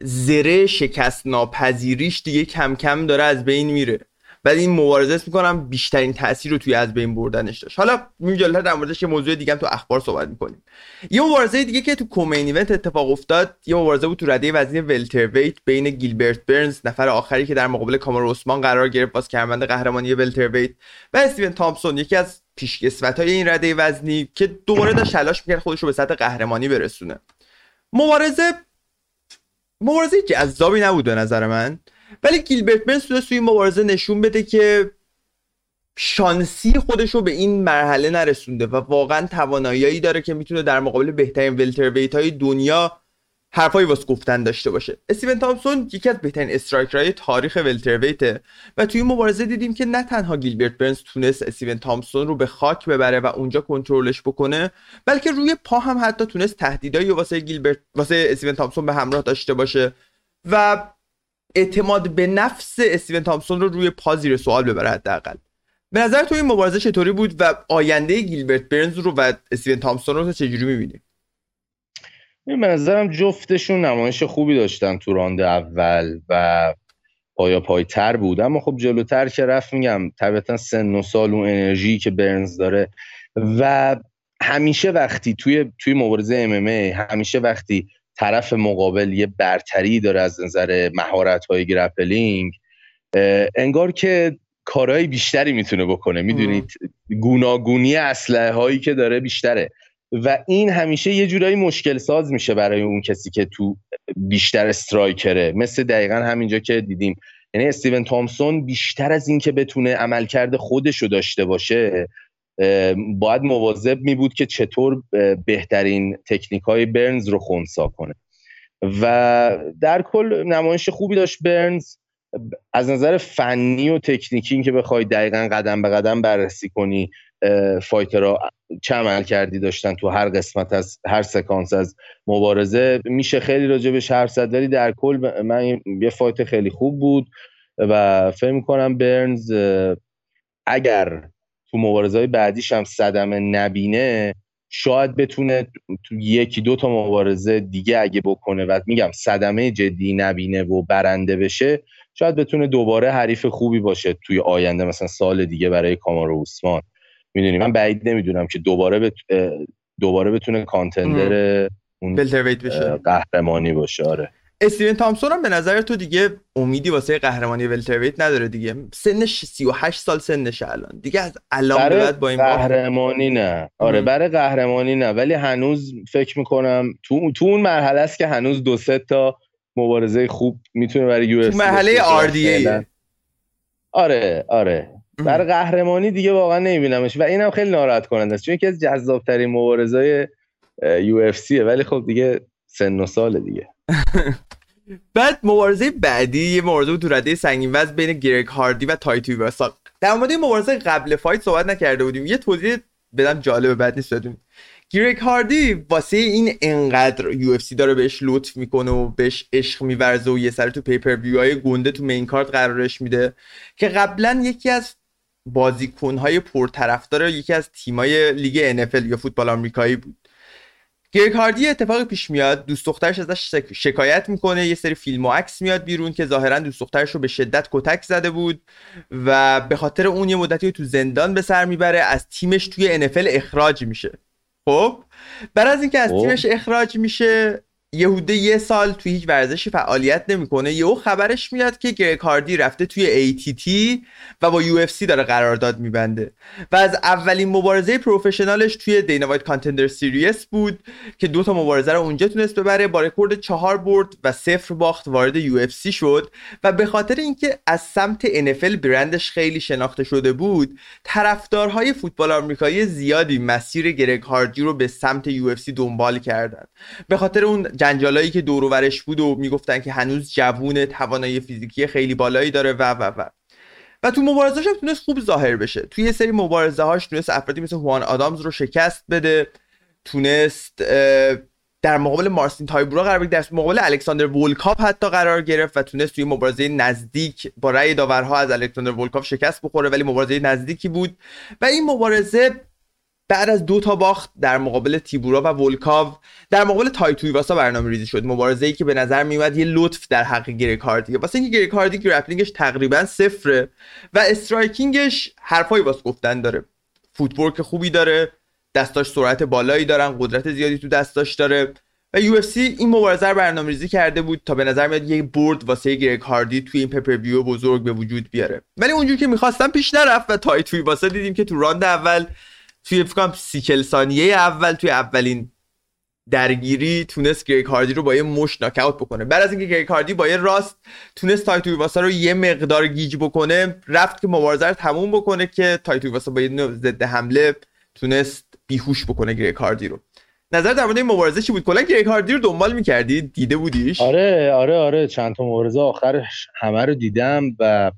زره شکست ناپذیریش دیگه کم کم داره از بین میره. بعد این مبارزه می‌کنم بیشترین تاثیر رو توی از بین بردنش داشت. حالا میجالتر در موردش یه موضوع دیگه هم تو اخبار صحبت می‌کنیم. یه مبارزه دیگه که تو کومین ایونت اتفاق افتاد یه مبارزه بود تو رده وزنی ولترویت بین گیلبرت برنز نفر آخری که در مقابل کامر عثمان قرار گرفت باز کرمند قهرمانی ولترویت و استیون تامپسون یکی از پیشکسوت های این رده وزنی که دوباره داشت تلاش می‌کرد خودش رو به سطح قهرمانی برسونه. مبارزه مبارزه جذابی نبود به نظر من. ولی گیلبرت بنز تونست توی این مبارزه نشون بده که شانسی خودش رو به این مرحله نرسونده و واقعا توانایی داره که می‌تونه در مقابل بهترین ولترویت های دنیا حرفایی واسه گفتن داشته باشه. استیون تامسون یکی از بهترین استرایکرهای تاریخ ولترویت و توی این مبارزه دیدیم که نه تنها گیلبرت برنز تونست استیون تامسون رو به خاک ببره و اونجا کنترلش بکنه بلکه روی پا هم حتی تونست تهدیدایی واسه گیلبرت واسه استیون تامسون به همراه داشته باشه و اعتماد به نفس استیون تامسون رو روی پا زیر سوال ببره حداقل. به نظر تو این مبارزه چطوری بود و آینده گیلبرت برنز رو و استیون تامسون رو چجوری می‌بینی؟ به نظرم جفتشون نمایش خوبی داشتن تو راند اول و پایا پایتر بود. اما خب جلوتر که رفت میگم طبیعتا سن و سال و انرژی که برنز داره و همیشه وقتی توی توی مبارزه ام همیشه وقتی طرف مقابل یه برتری داره از نظر مهارت های grappling انگار که کارهای بیشتری می‌تونه بکنه. می‌دونید گوناگونی اسلحه هایی که داره بیشتره. و این همیشه یه جورایی مشکل ساز میشه برای اون کسی که تو بیشتر striker ه. مثل دقیقا همینجا که دیدیم. یعنی استیون تامسون بیشتر از این که بتونه عملکرد خودش رو داشته باشه باید مواظب می بود که چطور بهترین تکنیک های برنز رو خونسا کنه. و در کل نمایش خوبی داشت برنز. از نظر فنی و تکنیکی این که بخوای دقیقا قدم به قدم بررسی کنی فایترها چه عمل کردی داشتن تو هر قسمت از هر سکانس از مبارزه؟ میشه خیلی راجع به زد ولی در کل من یه فایت خیلی خوب بود و فکر می‌کنم برنز اگر تو مبارزه های بعدیش هم صدمه نبینه شاید بتونه تو یکی دو تا مبارزه دیگه اگه بکنه و میگم صدمه جدی نبینه و برنده بشه شاید بتونه دوباره حریف خوبی باشه توی آینده مثلا سال دیگه برای کامارو اوسمان می‌دونی من بعید نمی‌دونم که دوباره بت... دوباره بتونه کانتندر اون بشه. قهرمانی باشه آره. استیون تامسون هم به نظر تو دیگه امیدی واسه قهرمانی ولترویت نداره دیگه. سنش 38 سال سنش الان. دیگه از الان به بعد با این قهرمانی نه. آره برای قهرمانی نه. ولی هنوز فکر می‌کنم تو تو اون مرحله است که هنوز دو سه تا مبارزه خوب می‌تونه برای یو تو مرحله آر دی آره آره. برای قهرمانی دیگه واقعا نمیبینمش و اینم خیلی ناراحت کننده است. چون یکی از جذابترین مبارزای یو اف ولی خب دیگه سن و سال دیگه. بعد مبارزه بعدی یه مبارزه بود تو رده سنگین وزن بین گرگ هاردی و تای تویواسا در مورد مبارزه قبل fight صحبت نکرده بودیم. یه توضیح بدم جالبه بعد نیست بدونیم گرگ هاردی واسه این انقدر UFC داره بهش لطف می‌کنه و بهش عشق میورزه و یه سر تو pay-per-view های گنده تو main card قرارش میده که قبلا یکی از بازیکنهای پرطرفدار یکی از تیمای لیگ NFL یا فوتبال آمریکایی بود. گریگ هاردی اتفاقی پیش میاد دوست دخترش ازش شکایت می‌کنه یه سری فیلم و عکس میاد بیرون که ظاهرا دوست دخترش رو به شدت کتک زده بود و به خاطر اون یه مدتی تو زندان به سر می‌بره از تیمش توی NFL اخراج میشه. خب؟ بعد از اینکه از خب. تیمش اخراج میشه یهوده یه سال توی هیچ ورزشی فعالیت نمی‌کنه. یهو خبرش میاد که گرکاردی رفته توی ATT و با UFC داره قرارداد میبنده. و از اولین مبارزه professional ش توی دینا وایت Contender Series بود که دو تا مبارزه رو اونجا تونست ببره. با رکورد چهار برد و صفر باخت وارد UFC شد. و به خاطر اینکه از سمت NFL برندش خیلی شناخته شده بود طرفدارهای فوتبال آمریکایی زیادی مسیر گرگ هاردی رو به سمت UFC دنبال کردن. به خاطر اون جنجالایی که دور و ورش بود و می‌گفتن که هنوز جوون توانایی فیزیکی خیلی بالایی داره و و و. و تو مبارزهاش هم تونست خوب ظاهر بشه. توی یه سری مبارزه هاش تونست افرادی مثل هوان آدامز رو شکست بده تونست در مقابل مارسین تایبورا قرار بگیره در مقابل الکساندر ولکاو حتی قرار گرفت و تونست توی مبارزه نزدیک با رأی داورها از الکساندر ولکاو شکست بخوره ولی مبارزه نزدیکی بود. و این مبارزه بعد از دو تا باخت در مقابل تایبورا و ولکاو در مقابل تای تویواسا برنامه ریزی شد. مبارزه ای که به نظر میومد یه لطف در حق گرگ هاردی. واسه اینکه گرگ هاردی grappling ش تقریبا صفره و striking ش حرفایی واسه گفتن داره. footwork خوبی داره دستاش سرعت بالایی دارن قدرت زیادی تو دستاش داره. و UFC این مبارزه رو برنامه ریزی کرده بود تا به نظر میاد یه برد واسه گرگ هاردی توی این pay-per-view بزرگ به وجود بیاره. ولی اونجوری که می‌خواستن پیش نرفت و تای تویواسا دیدیم که تو راند اول توی فکر کنم سی ثانیه اول توی اولین درگیری تونست گرگ هاردی رو با یه مشت ناک‌اوت بکنه. بعد از اینکه گرگ هاردی با یه راست تونست تای تویواسا رو یه مقدار گیج بکنه رفت که مبارزه رو تموم بکنه که تای تویواسا با یه ضد حمله تونست بیهوش بکنه گرگ هاردی رو. نظر در مورد این مبارزه چی بود؟ کلا گرگ هاردی رو دنبال می‌کردی؟ دیده بودیش؟ آره آره آره. چند تا مبارزه آخرش همه رو دیدم و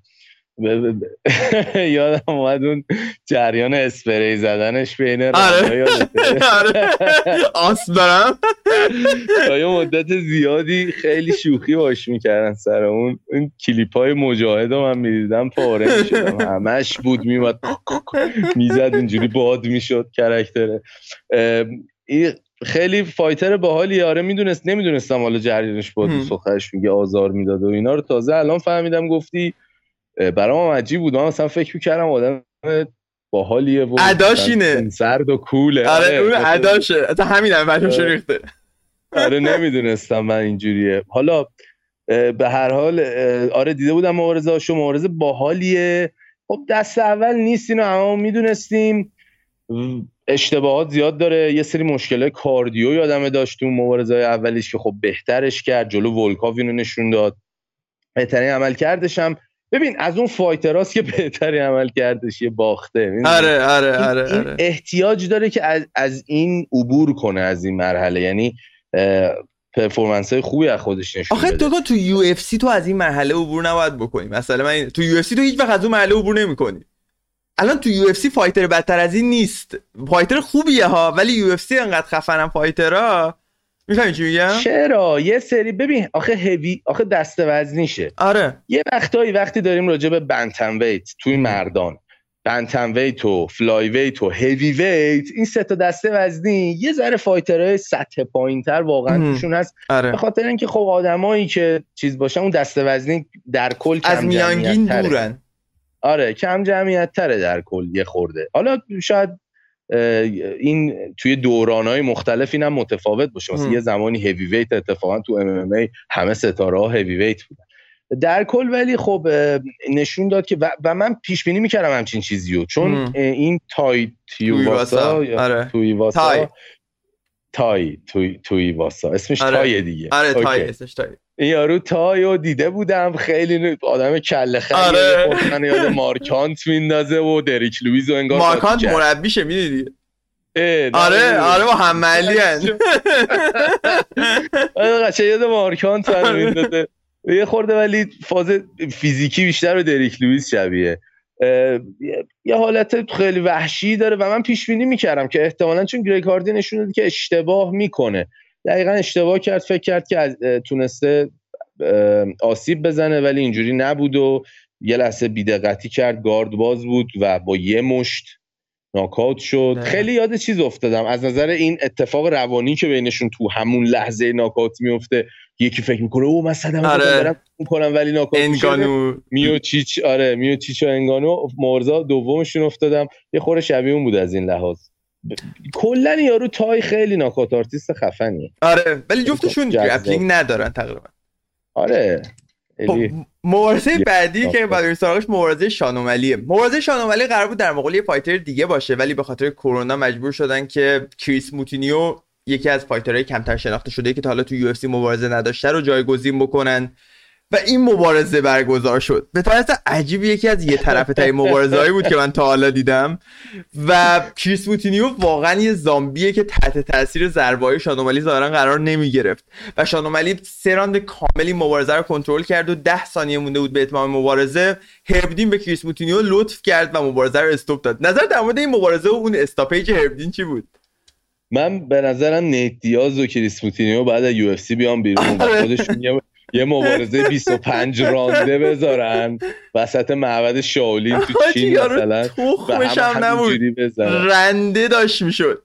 یادم اومد اون جریان اسپری زدنش بین آره. آره. آس برم. تا یه مدت زیادی خیلی شوخی باش می‌کردن سر اون. این کلیپ های مجاهد رو من می‌دیدم پاره می‌شدم. همش بود میمد می‌زد اینجوری باد می‌شد کرکتره. خیلی فایتر باحالی. آره می‌دونست نمی‌دونستم حالا جریانش با دوست میگه آزار می‌داد و اینا رو. تازه الان فهمیدم گفتی برام عجیب بود. من اصلا فکر می‌کردم آدم باحالیه و اداش اینه. سرد و کوله. آره, آره، اون اداشه اصلا همین هم بچه‌ش ریخته آره نمی‌دونستم من اینجوریه. حالا به هر حال آره دیده بودم مبارزه هاشو. مبارزه باحالیه. خب دست اول نیست اینو. همه می‌دونستیم اشتباهات زیاد داره. یه سری مشکل کاردیو یادمه داشت اون مبارزه اولیش که خب بهترش کرد. جلو ولکاو اینو نشون داد. بهترین عمل کردش هم ببین از اون فایتراست که بهتری عمل کردش یه باخته آره آره آره, آره. احتیاج داره که از, از این عبور کنه از این مرحله. یعنی performance های خوبی از خودش نشون آخه تو تو UFC تو از این مرحله عبور نباید بکنی. مثلا من تو UFC تو هیچ وقت از اون مرحله عبور نمی‌کنی. الان تو UFC fighter بدتر از این نیست. fighter خوبیه ها ولی UFC انقدر خفنن fighter ها می‌فهمی چی میگم؟ چرا؟ یه سری ببین آخه heavy آخه دسته وزنیشه. آره. یه وقتایی وقتی داریم راجع به bantamweight توی مردان bantamweight و flyweight و heavyweight این سه تا دسته وزنی یه ذره fighter های سطح پایینتر واقعا توشون هست. آره. به خاطر اینکه خب آدمایی که چیز باشن اون دسته وزنی در کل از میانگین دورن. آره کم جمعیت تره در کل یه خورده. حالا شاید این توی دورانهای مختلف اینم متفاوت باشه. مثلا یه زمانی heavyweight اتفاقا تو MMA همه ستاره ها heavyweight بودن. در کل ولی خب نشون داد که و, من پیش بینی می‌کردم همچین چیزیو. چون ام. این تای تیواسا آره. تویواسا تای. تای توی تویواسا اسمش آره. تای دیگه. آره تای اسمش تای این یارو تای رو دیده بودم. خیلی آدم کله خیلی آره. یاد مارک هانت میندازه و دریک لوییس و انگار مارک هانت مربیشه می‌دیدی آره آره با همملی آره چه یاد مارک هانت میندازه. یه خورده ولی فاز فیزیکی بیشتر به دریک لوییس شبیه. یه حالت خیلی وحشی داره و من پیش بینی می‌کردم که احتمالا چون گرگ هاردی نشون داد که اشتباه می‌کنه. دقیقا اشتباه کرد فکر کرد که از تونسته آسیب بزنه ولی اینجوری نبود و یه لحظه بیدقتی کرد گارد باز بود و با یه مشت ناکاوت شد. نه. خیلی یاد چیز افتادم. از نظر این اتفاق روانی که بینشون تو همون لحظه ناکاوت میفته یکی فکر می‌کنه او من صدمه آره. می‌کنم ولی ناکاوت انگانو. میو چیچ آره میو چیچ و انگانو. مورزا دومشون افتادم. یه خورده شبیه اون بود از این لحاظ. کلا یارو تای خیلی knockout artist خفنیه. آره ولی جفتشون. grappling ندارن تقریبا. آره خب مبارزه یه بعدی که بریم سراغش مبارزه شان اومالیه مبارزه شان اومالی قرار بود در مقابل یه fighter دیگه باشه ولی به خاطر کرونا مجبور شدن که کریس موتینیو یکی از fighter های کمتر شناخته شده که تا حالا تو UFC مبارزه نداشته رو جایگزین بکنن. و این مبارزه برگزار شد. به طرز عجیب یکی از یه طرفه ترین مبارزه بود که من تا حالا دیدم. و کریس موتینیو واقعا یه زامبیه که تحت تاثیر ضربه‌های شان اومالی ظاهرا قرار نمی گرفت و شان اومالی سه راند کاملی مبارزه رو کنترل کرد و ده ثانیه مونده بود به اتمام مبارزه. هرب دین به کریس موتینیو لطف کرد و مبارزه رو stop داد. نظر در مورد این مبارزه و اون stoppage هرب دین چی بود؟ من به نظرم نیت دیاز و کریس موتینیو بعد از UFC بیان بیرون. آره. خودشون یه مبارزه 25 رانده بذارن. وسط معبد شاولین تو چین مثلا تخمش هم نبود. رنده داشت می‌شد.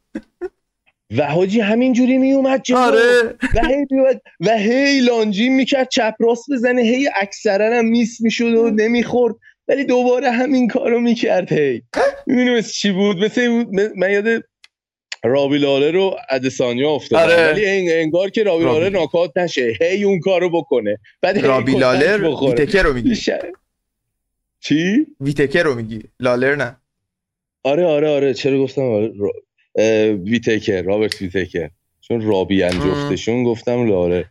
و حاجی همینجوری میومد جلو. آره. و هی میومد و هی لانجی می‌کرد. چپ راست بزنه. هی اکثرا هم میس می‌شد و نمی‌خورد. ولی دوباره همین کارو می‌کرد. هی. می‌دونی چی بود؟ مثل من یاد رابی لاله رو ادسانیا افتادم آره. ولی ان- انگار که رابی لاله رابی. ناکات نشه. هی اون کارو بکنه. بعد رابی بخوره. ویتکر رو میگی. چی؟ ویتکر رو میگی. لالر نه. آره آره آره. چرا گفتم؟ آره ویتکر رابرت ویتکر. چون رابی جفتشون گفتم لاله.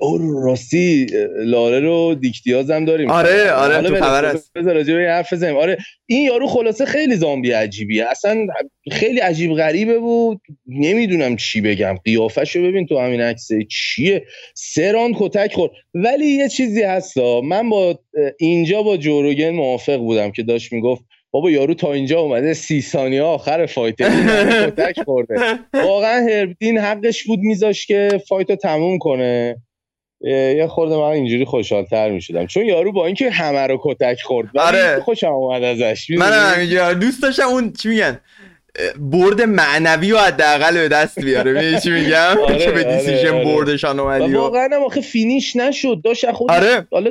او راستی اه، لاله رو دیکتیاز هم داریم. آره، آره، تو بریم. خبر هست. راجع به حرف بزنیم. آره این یارو خلاصه خیلی زامبی عجیبیه. اصلا خیلی عجیب غریبه بود نمی‌دونم چی بگم. قیافش رو ببین تو همین عکسه چیه؟ سه راند کتک خورد. ولی یه چیزی هستا من با اینجا با جو روگن موافق بودم که داشت می‌گفت بابا یارو تا اینجا اومده سی ثانیه آخر fight کتک خورده. واقعا هرب دین حقش بود میذاشت که fight رو تموم کنه. یه خورده من اینجوری خوشحالتر می‌شدم. چون یارو با اینکه همه رو کتک خورد آره. خوشم اومد ازش من هم همینجوری. آره، دوست داشتم اون چی میگن برد معنوی رو حداقل به دست بیاره. می‌دونی چی میگم؟ آره، که به decision آره. بردشان و اومدی و واقعا هم آخه finish نشد. داشت خودش آره. حالا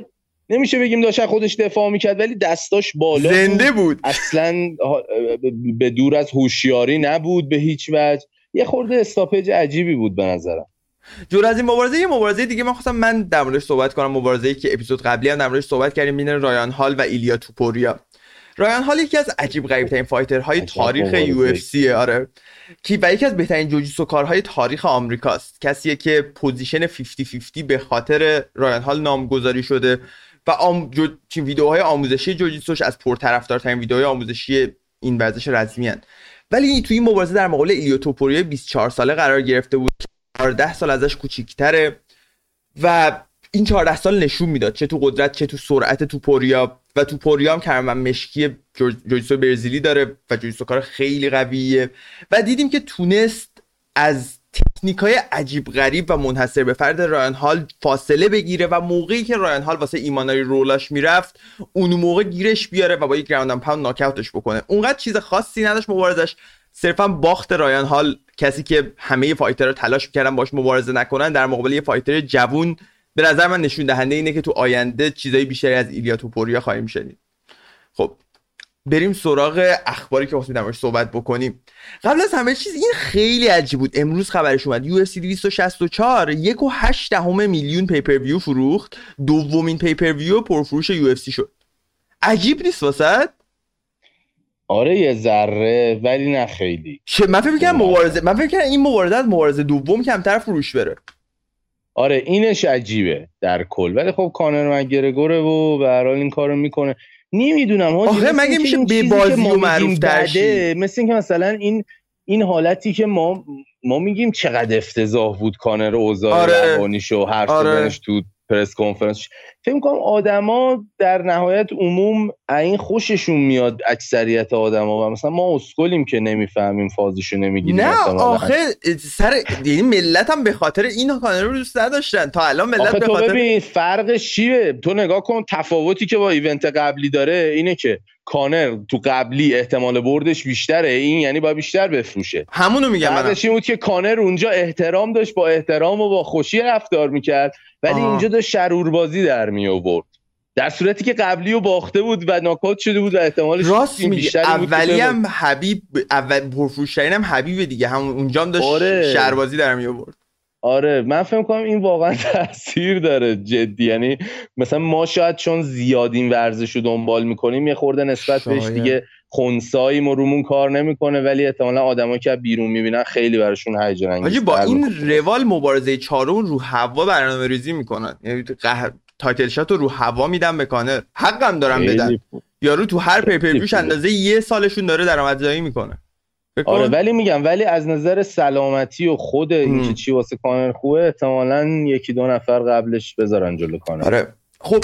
نمیشه بگیم داشت خودش دفاع می‌کرد ولی دستاش بالا. زنده بود. اصلا به دور از هوشیاری نبود به هیچ وجه. یه خورده stoppage عجیبی بود به نظرم. جور از این مبارزه یه مبارزه دیگه من خواستم من در موردش صحبت کنم. مبارزه که اپیزود قبلی هم در موردش صحبت کردیم بین رایان هال و ایلیا توپوریا. رایان هال یکی از عجیب غریب ترین fighter های عجب تاریخ. UFC آره. کی و یکی از بهترین جوجیتسو کارهای تاریخ آمریکاست. کسیه که position 50 50 به خاطر رایان هال نامگذاری شده و آم... جو... ویدیوهای آموزشی جوجیتسوش از پرطرفدارترین ویدیوهای آموزشی این ورزش رسمی هن. ولی توی این مبارزه در مقابل ایلیا توپوریا 24 ساله قرار گرفته بود. 14 سال ازش کوچیکتره و این 14 سال نشون می‌داد چه تو قدرت چه تو سرعت توپوریا و توپوریا هم کمربند مشکی جو- جوجیتسو برزیلی داره و جوجیتسو کار خیلی قویه و دیدیم که تونست از تکنیک های عجیب غریب و منحصر به فرد رایان هال فاصله بگیره و موقعی که رایان هال واسه ایماناری roll اش می‌رفت اون موقع گیرش بیاره و با یک ground pound ناکاوتش بکنه. اونقدر چیز خاصی نداشت مبارزش صرفا باخت رایان هال کسی که همه fighter ها تلاش می‌کردن باش مبارزه نکنن در مقابل یه fighter جوون به نظر من نشون دهنده اینه که تو آینده چیزای بیشتری از ایلیا توپوریا خواهیم شنید. خب بریم سراغ اخباری که واسه صحبت بکنیم. قبل از همه چیز این خیلی عجیب بود. امروز خبرش اومد. UFC 264 یک و هشت دهم میلیون pay-per-view فروخت. دومین pay-per-view پرفروش UFC شد. عجیب نیست واسه؟ آره یه ذره ولی نه خیلی. من فکر می‌کنم مبارزه من فکر این مبارزه از مبارزه دوم کمتر فروش بره. آره اینش عجیبه در کل. ولی خب کانر مگرگوره و به هر حال این کارو می‌کنه. نمی‌دونم آخه مگه میشه به بازی و معروف درشه مثل اینکه مثلا این این حالتی که ما ما میگیم چقدر افتضاح بود کانر اوضاع آره. و حرف آره. تو پرس کنفرانس. فکر کنم آدما در نهایت عموم این خوششون میاد اکثریت آدما و مثلا ما اسکلیم که نمی‌فهمیم فازشو نمی‌گیریم نه آخه سر یعنی ملت هم به خاطر این کانر رو دوست نداشتن. تا الان ملت به خاطر ببین فرقش چیه تو نگاه کن تفاوتی که با ایونت قبلی داره اینه که کانر تو قبلی احتمال بردش بیشتره. این یعنی با بیشتر بفروشه. همونو میگم من این بود که کانر اونجا احترام داشت با احترام و با خوشی رفتار می‌کرد. ولی اینجا داشت شروربازی در می آورد. در صورتی که قبلی رو باخته بود و ناکات شده بود و احتمالش راست میگه. اولی هم حبیب اول پرفروشترین هم حبیب دیگه. همون اونجا هم داشت آره. شربازی در می آورد. آره. من فکر کنم این واقعا تاثیر داره جدی. یعنی مثلا ما شاید چون زیاد این ورزش رو دنبال می‌کنیم یه خورده نسبت بهش دیگه خونسایی ما رومون کار نمی‌کنه ولی احتمالا آدمایی که بیرون می‌بینن خیلی براشون هیجان انگیز با این روال مبارزه چهارم رو هوا برنامه ریزی می‌کنن. یعنی قهر... title shot رو هوا میدن به کانر. حقم دارم بدن. یارو تو هر pay-per-view اندازه یه سالشون داره درآمدزایی می‌کنه. آره ولی میگم ولی از نظر سلامتی و خود اینکه چی واسه کانر خوبه احتمالا یکی دو نفر قبلش بذارن جلو کانر. آره. خب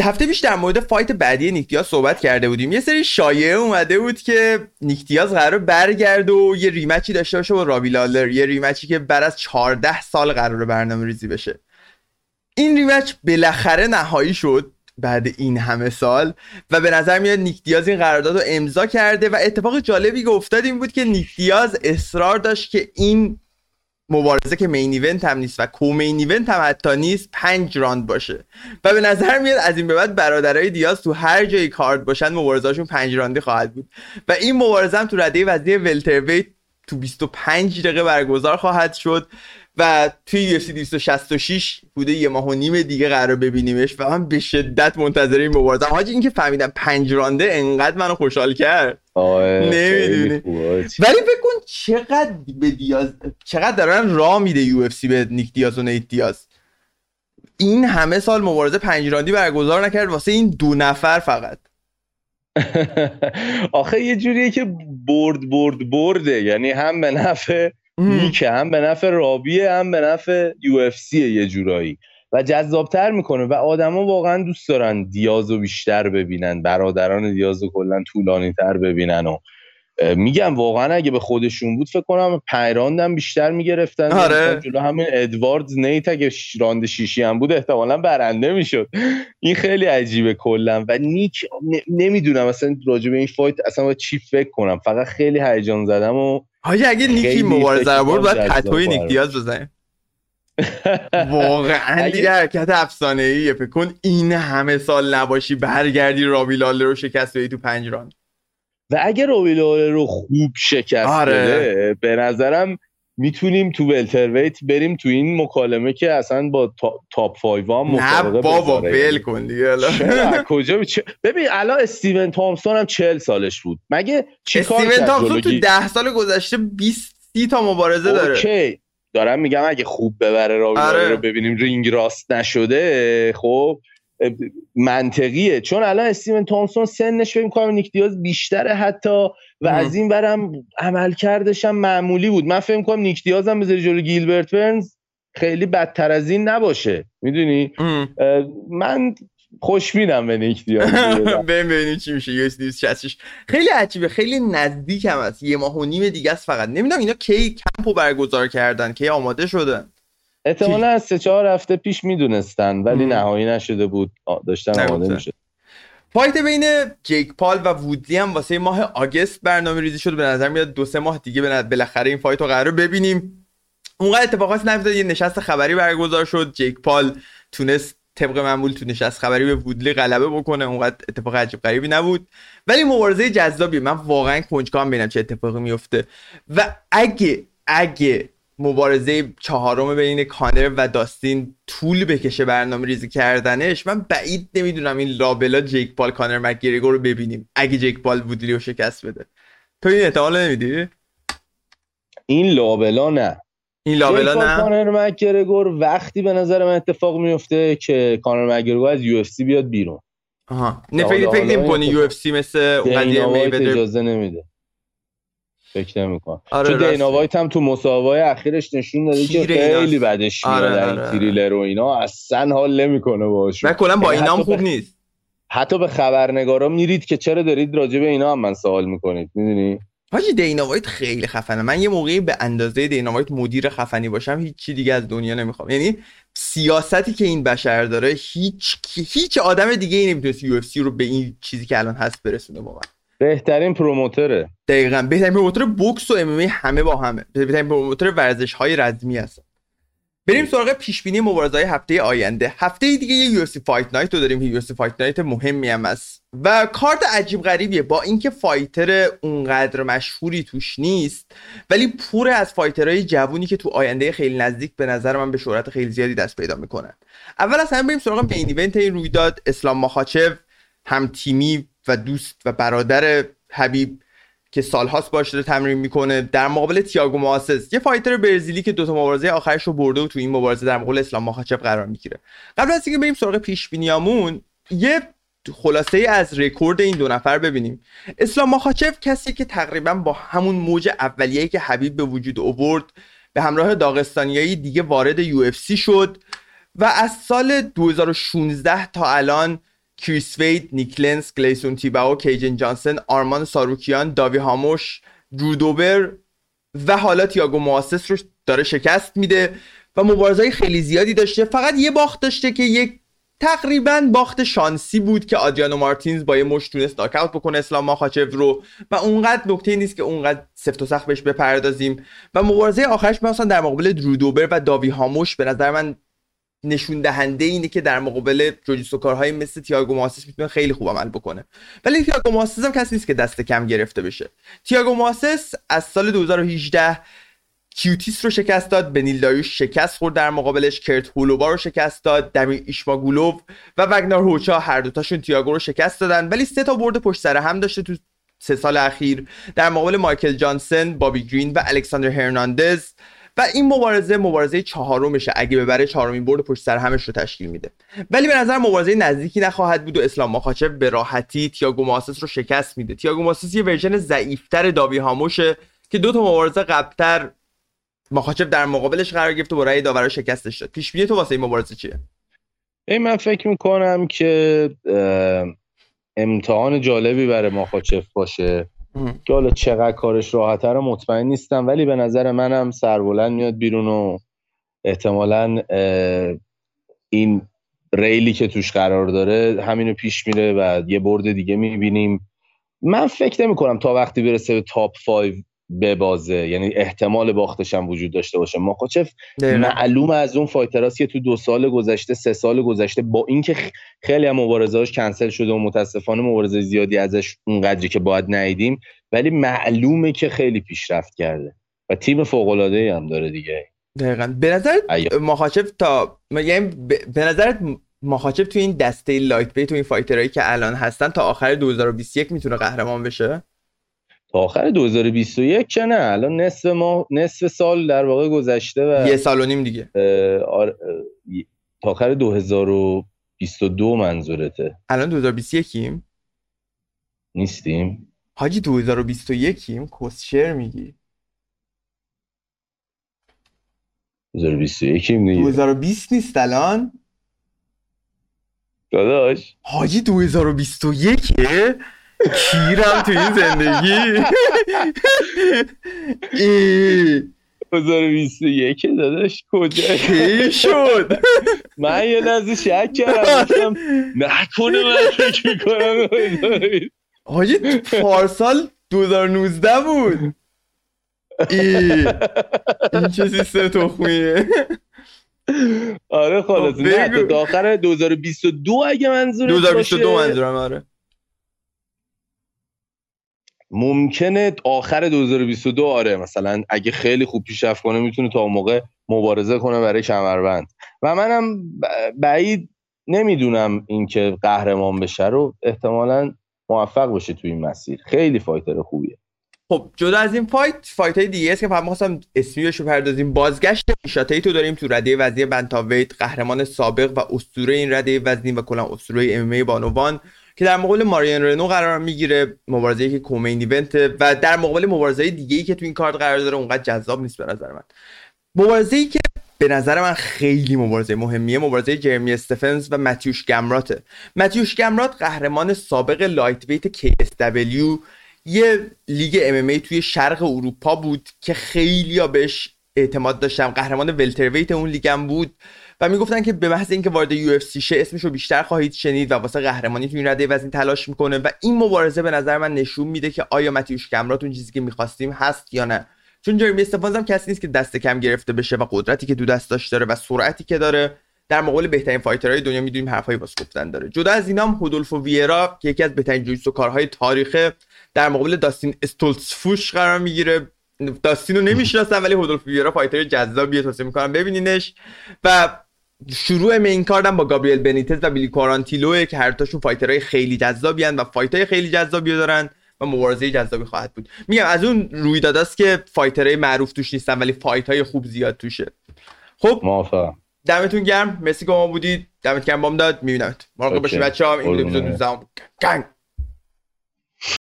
هفته پیش در مورد fight بعدی نیک دیاز صحبت کرده بودیم. یه سری شایعه اومده بود که نیک دیاز قرار برگرد و یه rematch ی داشته باشه با رابی لالر. یه rematch ی که بعد از 14 سال قرار برنامه ریزی بشه. این rematch بالاخره نهایی شد بعد این همه سال و به نظر میاد نیک دیاز این قرارداد رو امضا کرده و اتفاق جالبی که افتاد این بود که نیک دیاز اصرار داشت که این مبارزه که main event هم نیست و co-main event هم حتی نیست پنج راند باشه. و به نظر میاد از این به بعد برادرای دیاز تو هر جایی کارد باشن مبارزهاشون پنج راندی خواهد بود. و این مبارزه هم تو رده وزنی welterweight تو 25 دقیقه برگزار خواهد شد. و توی UFC 266 بوده یه ماه و نیم دیگه قرار ببینیمش و من به شدت منتظر این مبارزه حاجی اینکه فهمیدم پنج رانده انقدر منو خوشحال کرد. نمی‌دونی. ولی بکن چقدر به دیاز چقدر دارن راه میده یو اف سی به نیک دیاز و نیت دیاز. این همه سال مبارزه پنج راندی برگزار نکرد واسه این دو نفر فقط. آخه یه جوریه که برد برد برده. یعنی هم به نفع نیکه هم به نفع رابیه هم به نفع یو اف یه جورایی. و جذابتر می‌کنه. و آدما واقعا دوست دارن دیازو بیشتر ببینن برادران دیازو کلا طولانی تر ببینن و میگم واقعا اگه به خودشون بود فکر کنم پیراندم بیشتر می‌گرفتن. آره. جلو همین ادواردز نیت اگه راند شیشی هم بود احتمالا برنده می‌شد. این خیلی عجیبه کلا. و نیک نمی‌دونم اصلا راجع به این فایت اصلا چی فکر کنم. فقط خیلی هیجان زدم و حاجی اگه نیکی مبارزه رو برد باید پتوی نیک دیاز بزنیم. واقعا دیگه حرکت افسانه ایه فکر کن این همه سال نباشی برگردی رابی لاله رو شکست بدی تو پنج ران. و اگه رابی لالر رو خوب شکست آره. بده به نظرم می‌تونیم تو welterweight بریم تو این مکالمه که اصلا با top 5 هم نه بابا ول کن دیگه کجا ببین الان استیون تامسون هم 40 سالش بود. مگه چیکار استیون تامسون تو 10 سال گذشته 20 30 تا مبارزه داره. okay. دارم میگم اگه خوب ببره رابی آره. رو ببینیم ring rust نشده خب منطقیه. چون الان استیون تامسون سنش فکر کنم نیک دیاز بیشتره حتی و از این برم عمل کردش هم معمولی بود. من فکر کنم نیک دیاز هم بذاری جلو گیلبرت برنز خیلی بدتر از این نباشه. می‌دونی؟ من خوشبینم به نیک دیاز. بریم ببینیم چی میشه. یو اس خیلی عجیبه. خیلی نزدیک هم هست. یه ماه و نیم دیگه است فقط. نمی‌دونم اینا کی کمپو برگزار کردن کی آماده شدن احتمالا از سه چهار هفته پیش می‌دونستن ولی نهایی نشده بود. داشتن آماده می‌شد. fight بین جیک پال و وودلی هم واسه ماه آگست برنامه ریزی شد به نظر میاد دو سه ماه دیگه بالاخره این fight رو قرار ببینیم. اونقدر اتفاقات نیفتاد یه نشست خبری برگزار شد. جیک پال تونست طبق معمول تو نشست خبری به وودلی غلبه بکنه. اونقدر اتفاق عجیب غریبی نبود. ولی مبارزه جذابی. من واقعا کنجکاوم ببینم چه اتفاقی میفته و اگه اگه مبارزه چهارم بین کانر و داستین طول بکشه برنامه ریزی کردنش. من بعید نمی‌دونم این لابلا جیک پال کانر مکگریگور رو ببینیم. اگه جیک پال وودلی رو شکست بده. تو این احتمال نمیدی؟ این لابلا نه. این لابلا نه؟ کانر مکگرگور وقتی به نظر من اتفاق میفته که کانر مکگرگور از UFC بیاد بیرون. آها. نه فکر فکر نمی‌کنی UF C مثل اون قضیه اجازه نمیده. فکر نمی‌کنم. آره چون دینا وایت هم تو مسابقه اخیرش نشون داده که خیلی بعدش میاد آره این آره. Triller و اینا اصلا حال نمی‌کنه باهاش و کلا با اینا هم خوب نیست. حتی به خبرنگارا میرید که چرا دارید راجع به اینا هم من سوال می‌کنید می‌دونی؟ حاجی دینا وایت خیلی خفنه. من یه موقعی به اندازه دینا وایت مدیر خفنی باشم هیچ چی دیگه از دنیا نمی‌خوام. یعنی سیاستی که این بشر داره هیچ هیچ آدم دیگه ای نمی‌تونه UFC رو به این چیزی که الان هست برسونه با بهترین promoter ه. دقیقا. بهترین promoter بوکس و MMA با همه. بهترین promoter ورزش های رزمی هست بریم سراغ پیش بینی مبارزه هفته آینده. هفته دیگه یه UFC Fight Night رو داریم UFC Fight Night مهمی هم است و کارت عجیب غریبیه. با اینکه fighter اونقدر مشهوری توش نیست ولی پر از fighter های جوونی که تو آینده خیلی نزدیک به نظر من به شهرت خیلی زیادی دست پیدا می‌کنن. اول از همه بریم سراغ main event این رویداد. اسلام ماخاچف هم تیمی و دوست و برادر حبیب که سالهاست باش داره تمرین می‌کنه در مقابل تییاگو ماسس یه فایتر برزیلی که دو تا مبارزه آخرش رو برده و تو این مبارزه در مقابل اسلام ماخاچف قرار می‌گیره. قبل از اینکه بریم سراغ پیش بینیامون یه خلاصه ای از رکورد این دو نفر ببینیم. اسلام ماخاچف کسی که تقریبا با همون موج اولیه‌ای که حبیب به وجود آورد به همراه داغستانیایی دیگه وارد یو شد و از سال 2016 تا الان کریس وید، نیکلنس، گلیسون تیباو، کیجن جانسن، آرمان ساروکیان، داوی هاموش، رودوبر و حالا تیاگو مواسس رو داره شکست میده و مبارزهای خیلی زیادی داشته. فقط یه باخت داشته که یک تقریبا باخت شانسی بود که آدیانو مارتینز با یه مش تونست ناکاوت بکنه اسلام ماخاچو رو. و اونقدر نکته نیست که اونقدر سفت و سخت بهش بپردازیم. و مبارزه آخرش مثلا در مقابل درو دوبر و داوی هاموس به نظر من نشون دهنده اینه که در مقابل جوجیتسو کارهای مثل تیاگو مویسس می‌تونه خیلی خوب عمل بکنه. ولی تیاگو مویسس هم کسی نیست که دست کم گرفته بشه. تیاگو مویسس از سال 2018 کیوتیس رو شکست داد بنیل داریوش شکست خورد در مقابلش کرت هولوبا رو شکست داد دمیر ایسماگولوف و وگنار هوچا هر دوتاشون تیاگو رو شکست دادن. ولی سه تا برد پشت سر هم داشته تو سه سال اخیر. در مقابل مایکل جانسن، بابی گرین و الکساندر هرناندز و این مبارزه مبارزه چهارمشه. اگه ببره چهارمین برد پشت سر همش رو تشکیل میده. ولی به نظر مبارزه نزدیکی نخواهد بود و اسلام ماخاچف به راحتی تییاگو ماسس رو شکست میده. تییاگو ماسس یه ورژن ضعیفتر داوی هاموشه که دو تا مبارزه قبلتر ماخاچف در مقابلش قرار گرفت و با رأی داور شکستش داد. پیش تو واسه این مبارزه چیه؟ ای من فکر می‌کنم که امتحان جالبی برای ماخاچف باشه. که حالا چقدر کارش راحته رو مطمئن نیستم ولی به نظر منم سربلند میاد بیرون و احتمالا این ریلی که توش قرار داره همینو پیش میره و یه برد دیگه می‌بینیم. من فکر نمی کنم تا وقتی برسه به top 5 ببازه. یعنی احتمال باختش هم وجود داشته باشه. ماخاچف معلوم از اون fighter است که تو دو سال گذشته سه سال گذشته با اینکه خیلی هم مبارزهاش کنسل شده و متاسفانه مبارزه زیادی ازش اونقدری که باید ندیدیم ولی معلومه که خیلی پیشرفت کرده. و تیم فوق العاده هم داره دیگه. دقیقا. به نظر ماخاچف تا یعنی به نظرت ماخاچف تو این دسته lightweight تو این fighter هایی که الان هستن تا آخر 2021 می‌تونه قهرمان بشه؟ تا آخر 2021 که نه الان نصف ما نصف سال در واقع گذشته و یه سال و نیم دیگه. آر... تا آخر 2022 منظورته. الان 2021 نیستیم. حاجی 2021 ایم کسشر میگی. 2021 دیگه. 2020 نیست الان؟ داداش. حاجی 2021 کیرم تو این زندگی؟ 2021 داداش کجا؟ کی شد؟ من یه لحظه شک کردم نکنه من فکر می‌کنم حاجی پارسال 2019 بود. این چه سیستم تخمیه. آره خلاص نه تا آخر 2022 اگه منظور 2022 منظورم آره. ممکنه آخر 2022 آره مثلا اگه خیلی خوب پیشرفت کنه می‌تونه تا موقع مبارزه کنه برای کمربند. و منم بعید نمی‌دونم اینکه قهرمان بشه رو احتمالا موفق باشه تو این مسیر. خیلی fighter خوبیه. خب جدا از این fight fight های دیگه است که فقط خواستم اسمی رو پردازیم بازگشت میشا تیت رو داریم تو رده وزنی bantamweight قهرمان سابق و اسطوره این رده وزنی و کلا اسطوره MMA بانوان. که در مقابل ماریون رنو قرار می‌گیره مبارزه که co-main event و در مقابل مبارزه دیگه ای که تو این کارت قرار داره اونقدر جذاب نیست به نظر من. مبارزه ای که به نظر من خیلی مبارزه مهمیه مبارزه جرمی استفنز و متیوش گمراته متیوش گمرات قهرمان سابق lightweight KSW یه لیگ MMA توی شرق اروپا بود که خیلی بهش اعتماد داشتم قهرمان welterweight اون لیگم بود. و می‌گفتن که به محض اینکه وارد UFC شه اسمش رو بیشتر خواهید شنید و واسه قهرمانی تو این رده وزنی تلاش می‌کنه و این مبارزه به نظر من نشون میده که آیا متیوش کمرات اون چیزی که می‌خواستیم هست یا نه. چون جرمی استفانز هم کسی نیست که دست کم گرفته بشه و قدرتی که دو دستاش داره و سرعتی که داره در مقابل بهترین fighter های دنیا می‌دونیم حرفای واسه گفتن داره. جدا از اینام هودولفو ویرا که یکی از بهترین جوجیتسو کارهای تاریخ در مقابل داستین استولتسفوش قرار می‌گیره. داستین رو نمی‌شناسم ولی هودولفو ویرا fighter جذابیه توصیه می‌کنم ببینینش. و شروع main card م با گابریل بنیتز و بیلی کوارانتیلو که هر تاشون fighter های خیلی جذابی و fight ای خیلی جذابی دارن و مبارزه جذابی خواهد بود. میگم از اون رویداداست که fighter های معروف توش نیستن ولی fight های خوب زیاد توشه. خب موافقم. دمتون گرم. مرسی که ما بودید. دمت گرم بامداد. میبینمت. مراقب باشید بچه‌ها. این اپیزود 19 گنگ!